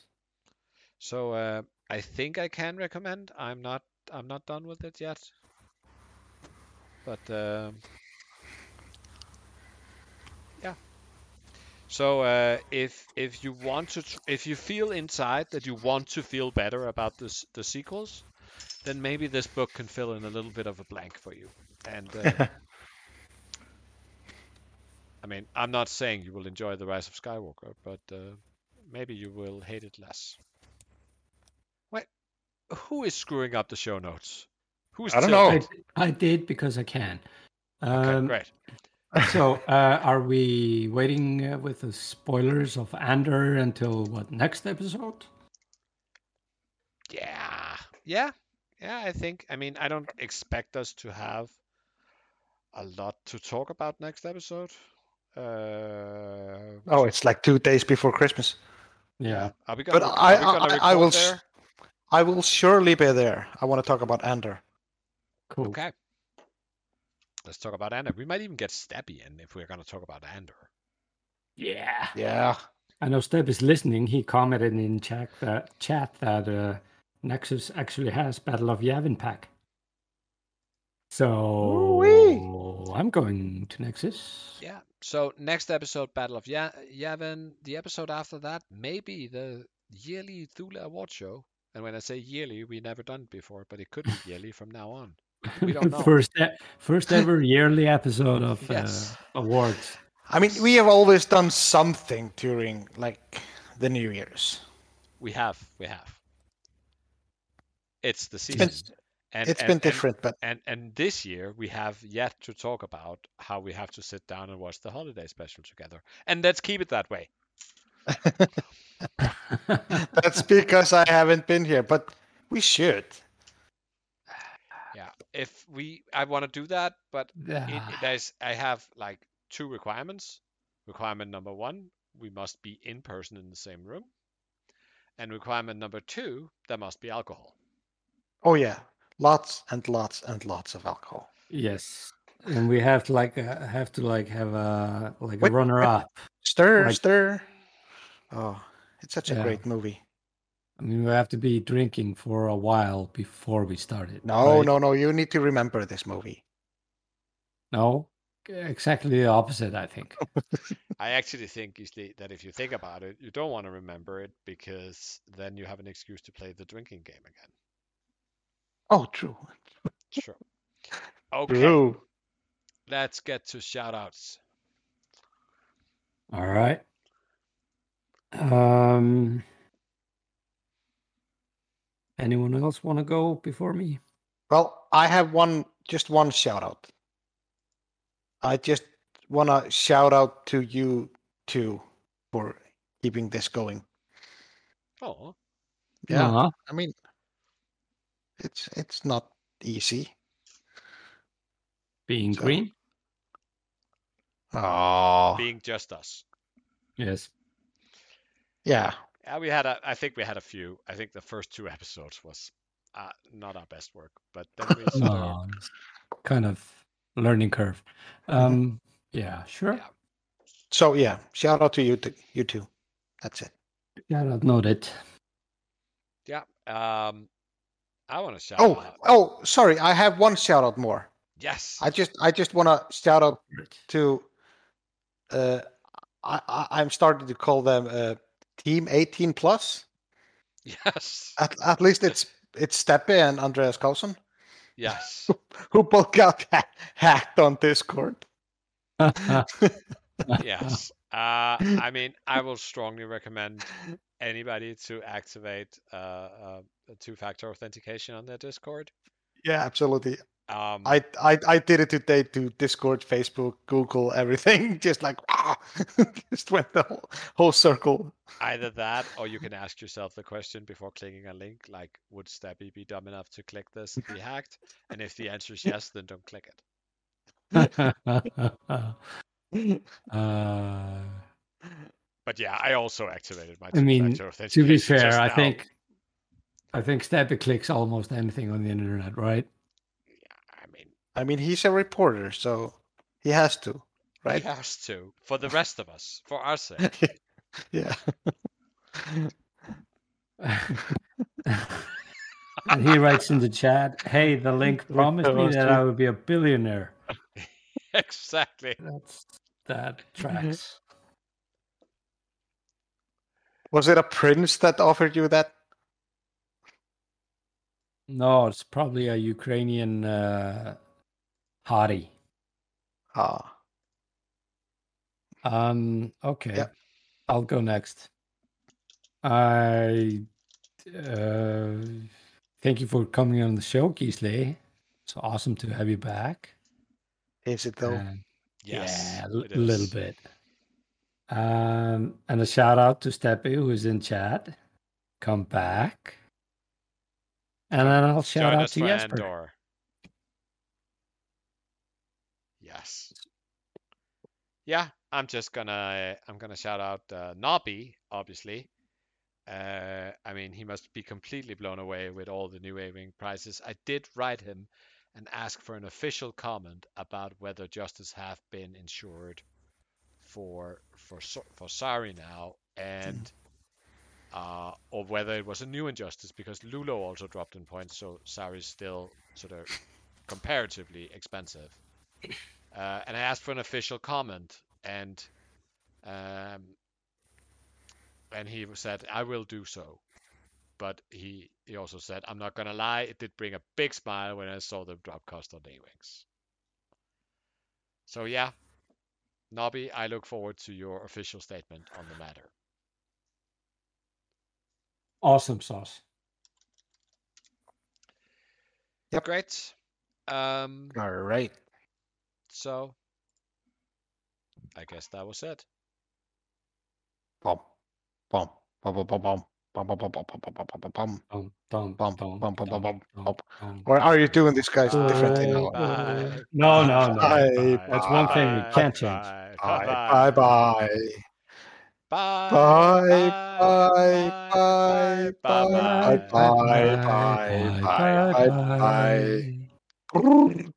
So uh, I think I can recommend. I'm not, I'm not done with it yet. But um, So uh, if if you want to, tr- if you feel inside that you want to feel better about this the sequels, then maybe this book can fill in a little bit of a blank for you. And uh, I mean, I'm not saying you will enjoy the Rise of Skywalker, but uh, maybe you will hate it less. Wait, who is screwing up the show notes? Who's I don't tilting? know. I, I did because I can. Okay, Um, great. So, uh, are we waiting uh, with the spoilers of Andor until what next episode? Yeah, yeah, yeah. I think. I mean, I don't expect us to have a lot to talk about next episode. Uh, Oh, it's like two days before Christmas. Yeah. Are we gonna? But rec- I, we I, I will, there? I will surely be there. I want to talk about Andor. Cool. Okay. Let's talk about Andor. We might even get Stabby in if we're gonna talk about Andor. Yeah. Yeah. I know Steb is listening. He commented in chat that chat that uh, Nexus actually has Battle of Yavin pack. So Ooh-wee. I'm going to Nexus. Yeah. So next episode, Battle of ya- Yavin. The episode after that, maybe the yearly Thule Award show. And when I say yearly, we never done it before, but it could be yearly from now on. We don't know. first, e- first ever yearly episode of Yes. uh, awards. I mean, we have always done something during like the New Year's. We have, we have. It's the season. It's, and, it's and- been and- different, but And and this year we have yet to talk about how we have to sit down and watch the holiday special together. And let's keep it that way. that's because I haven't been here. But we should. Yeah. If we I want to do that, but it, it- there's I have like two requirements. Requirement number one, we must be in person in the same room. And requirement number two, there must be alcohol. Oh yeah, lots and lots and lots of alcohol. yes, and we have to like uh, have to like have a like Wait, a runner up. Stir, Like- stir. Oh, it's such a Yeah. great movie. I mean, we have to be drinking for a while before we start it. No, right? no, no. You need to remember this movie. no. Exactly the opposite, I think. I actually think Gisli, that if you think about it, you don't want to remember it because then you have an excuse to play the drinking game again. Oh, true. Sure. Okay, True. let's get to shout outs. All right. Um. Anyone else want to go before me? Well, I have one, just one shout out. I just want to shout out to you two for keeping this going. Oh, Yeah, Aw, I mean, it's it's not easy. being So- green. Oh, being just us. Yes. yeah. Yeah, we had a. I think we had a few. I think the first two episodes was uh, not our best work, but then we sort No, it's kind of learning curve. Um. Yeah. Sure. Yeah. So yeah, shout out to you, t- you two. That's it. Yeah. I've noted. Yeah. Um, I want to shout Oh, out. oh, sorry. I have one shout out more. Yes. I just I just want to shout out to uh I, I I'm starting to call them uh team 18 plus Yes. at, at least it's it's Steppe and Andreas Carlson Yes. who both got ha- hacked on Discord yes. Uh, I mean, I will strongly recommend anybody to activate uh, uh, two-factor authentication on their Discord. yeah absolutely Um, I, I I did it today to Discord, Facebook, Google, everything. Just like ah, just went the whole, whole circle. Either that, or you can ask yourself the question before clicking a link, like, would Stabby be dumb enough to click this and be hacked? And if the answer is yes, then don't click it. uh, But yeah, I also activated my I mean, two-factor to be fair, I now. think I think Stabby clicks almost anything on the internet, right? I mean, he's a reporter, so he has to, right? he has to for the rest of us, for our sake. Yeah. and he writes in the chat, "Hey, the link promised me that I would be a billionaire." exactly. That's that tracks. Was it a prince that offered you that? No, it's probably a Ukrainian uh, hottie. Ah, Um. Okay. Yep. I'll go next. I uh, thank you for coming on the show, Gisli. It's awesome to have you back. is it though? And- Yes, yeah, a little bit. Um, and a shout out to Steppy who is in chat. Come back. And then I'll shout Join out us to for Jesper. Andor. Yes. Yeah, I'm just gonna I'm gonna shout out uh, Nobby, obviously. Uh, I mean, he must be completely blown away with all the new A-wing prices. I did write him and ask for an official comment about whether justice have been insured for for for Zari now and uh, or whether it was a new injustice because L'ulo also dropped in points, so Zari's still sort of comparatively expensive. Uh, and I asked for an official comment, and um, and he said I will do so. But he he also said I'm not gonna lie, it did bring a big smile when I saw the drop cost on the A-wings. So yeah, Nobby, I look forward to your official statement on the matter. Awesome sauce. Yep. Great. Um, All right. So I guess that was it. Bum, bum, bum, bum, bum, bum. Or are you doing this guys differently now? Bye. No, no, no. Bye. That's one thing we can't change. Bye. Bye, bye, bye, Bye. bye, Bye. bye, bye, bye, bye, bye, bye, bye, bye.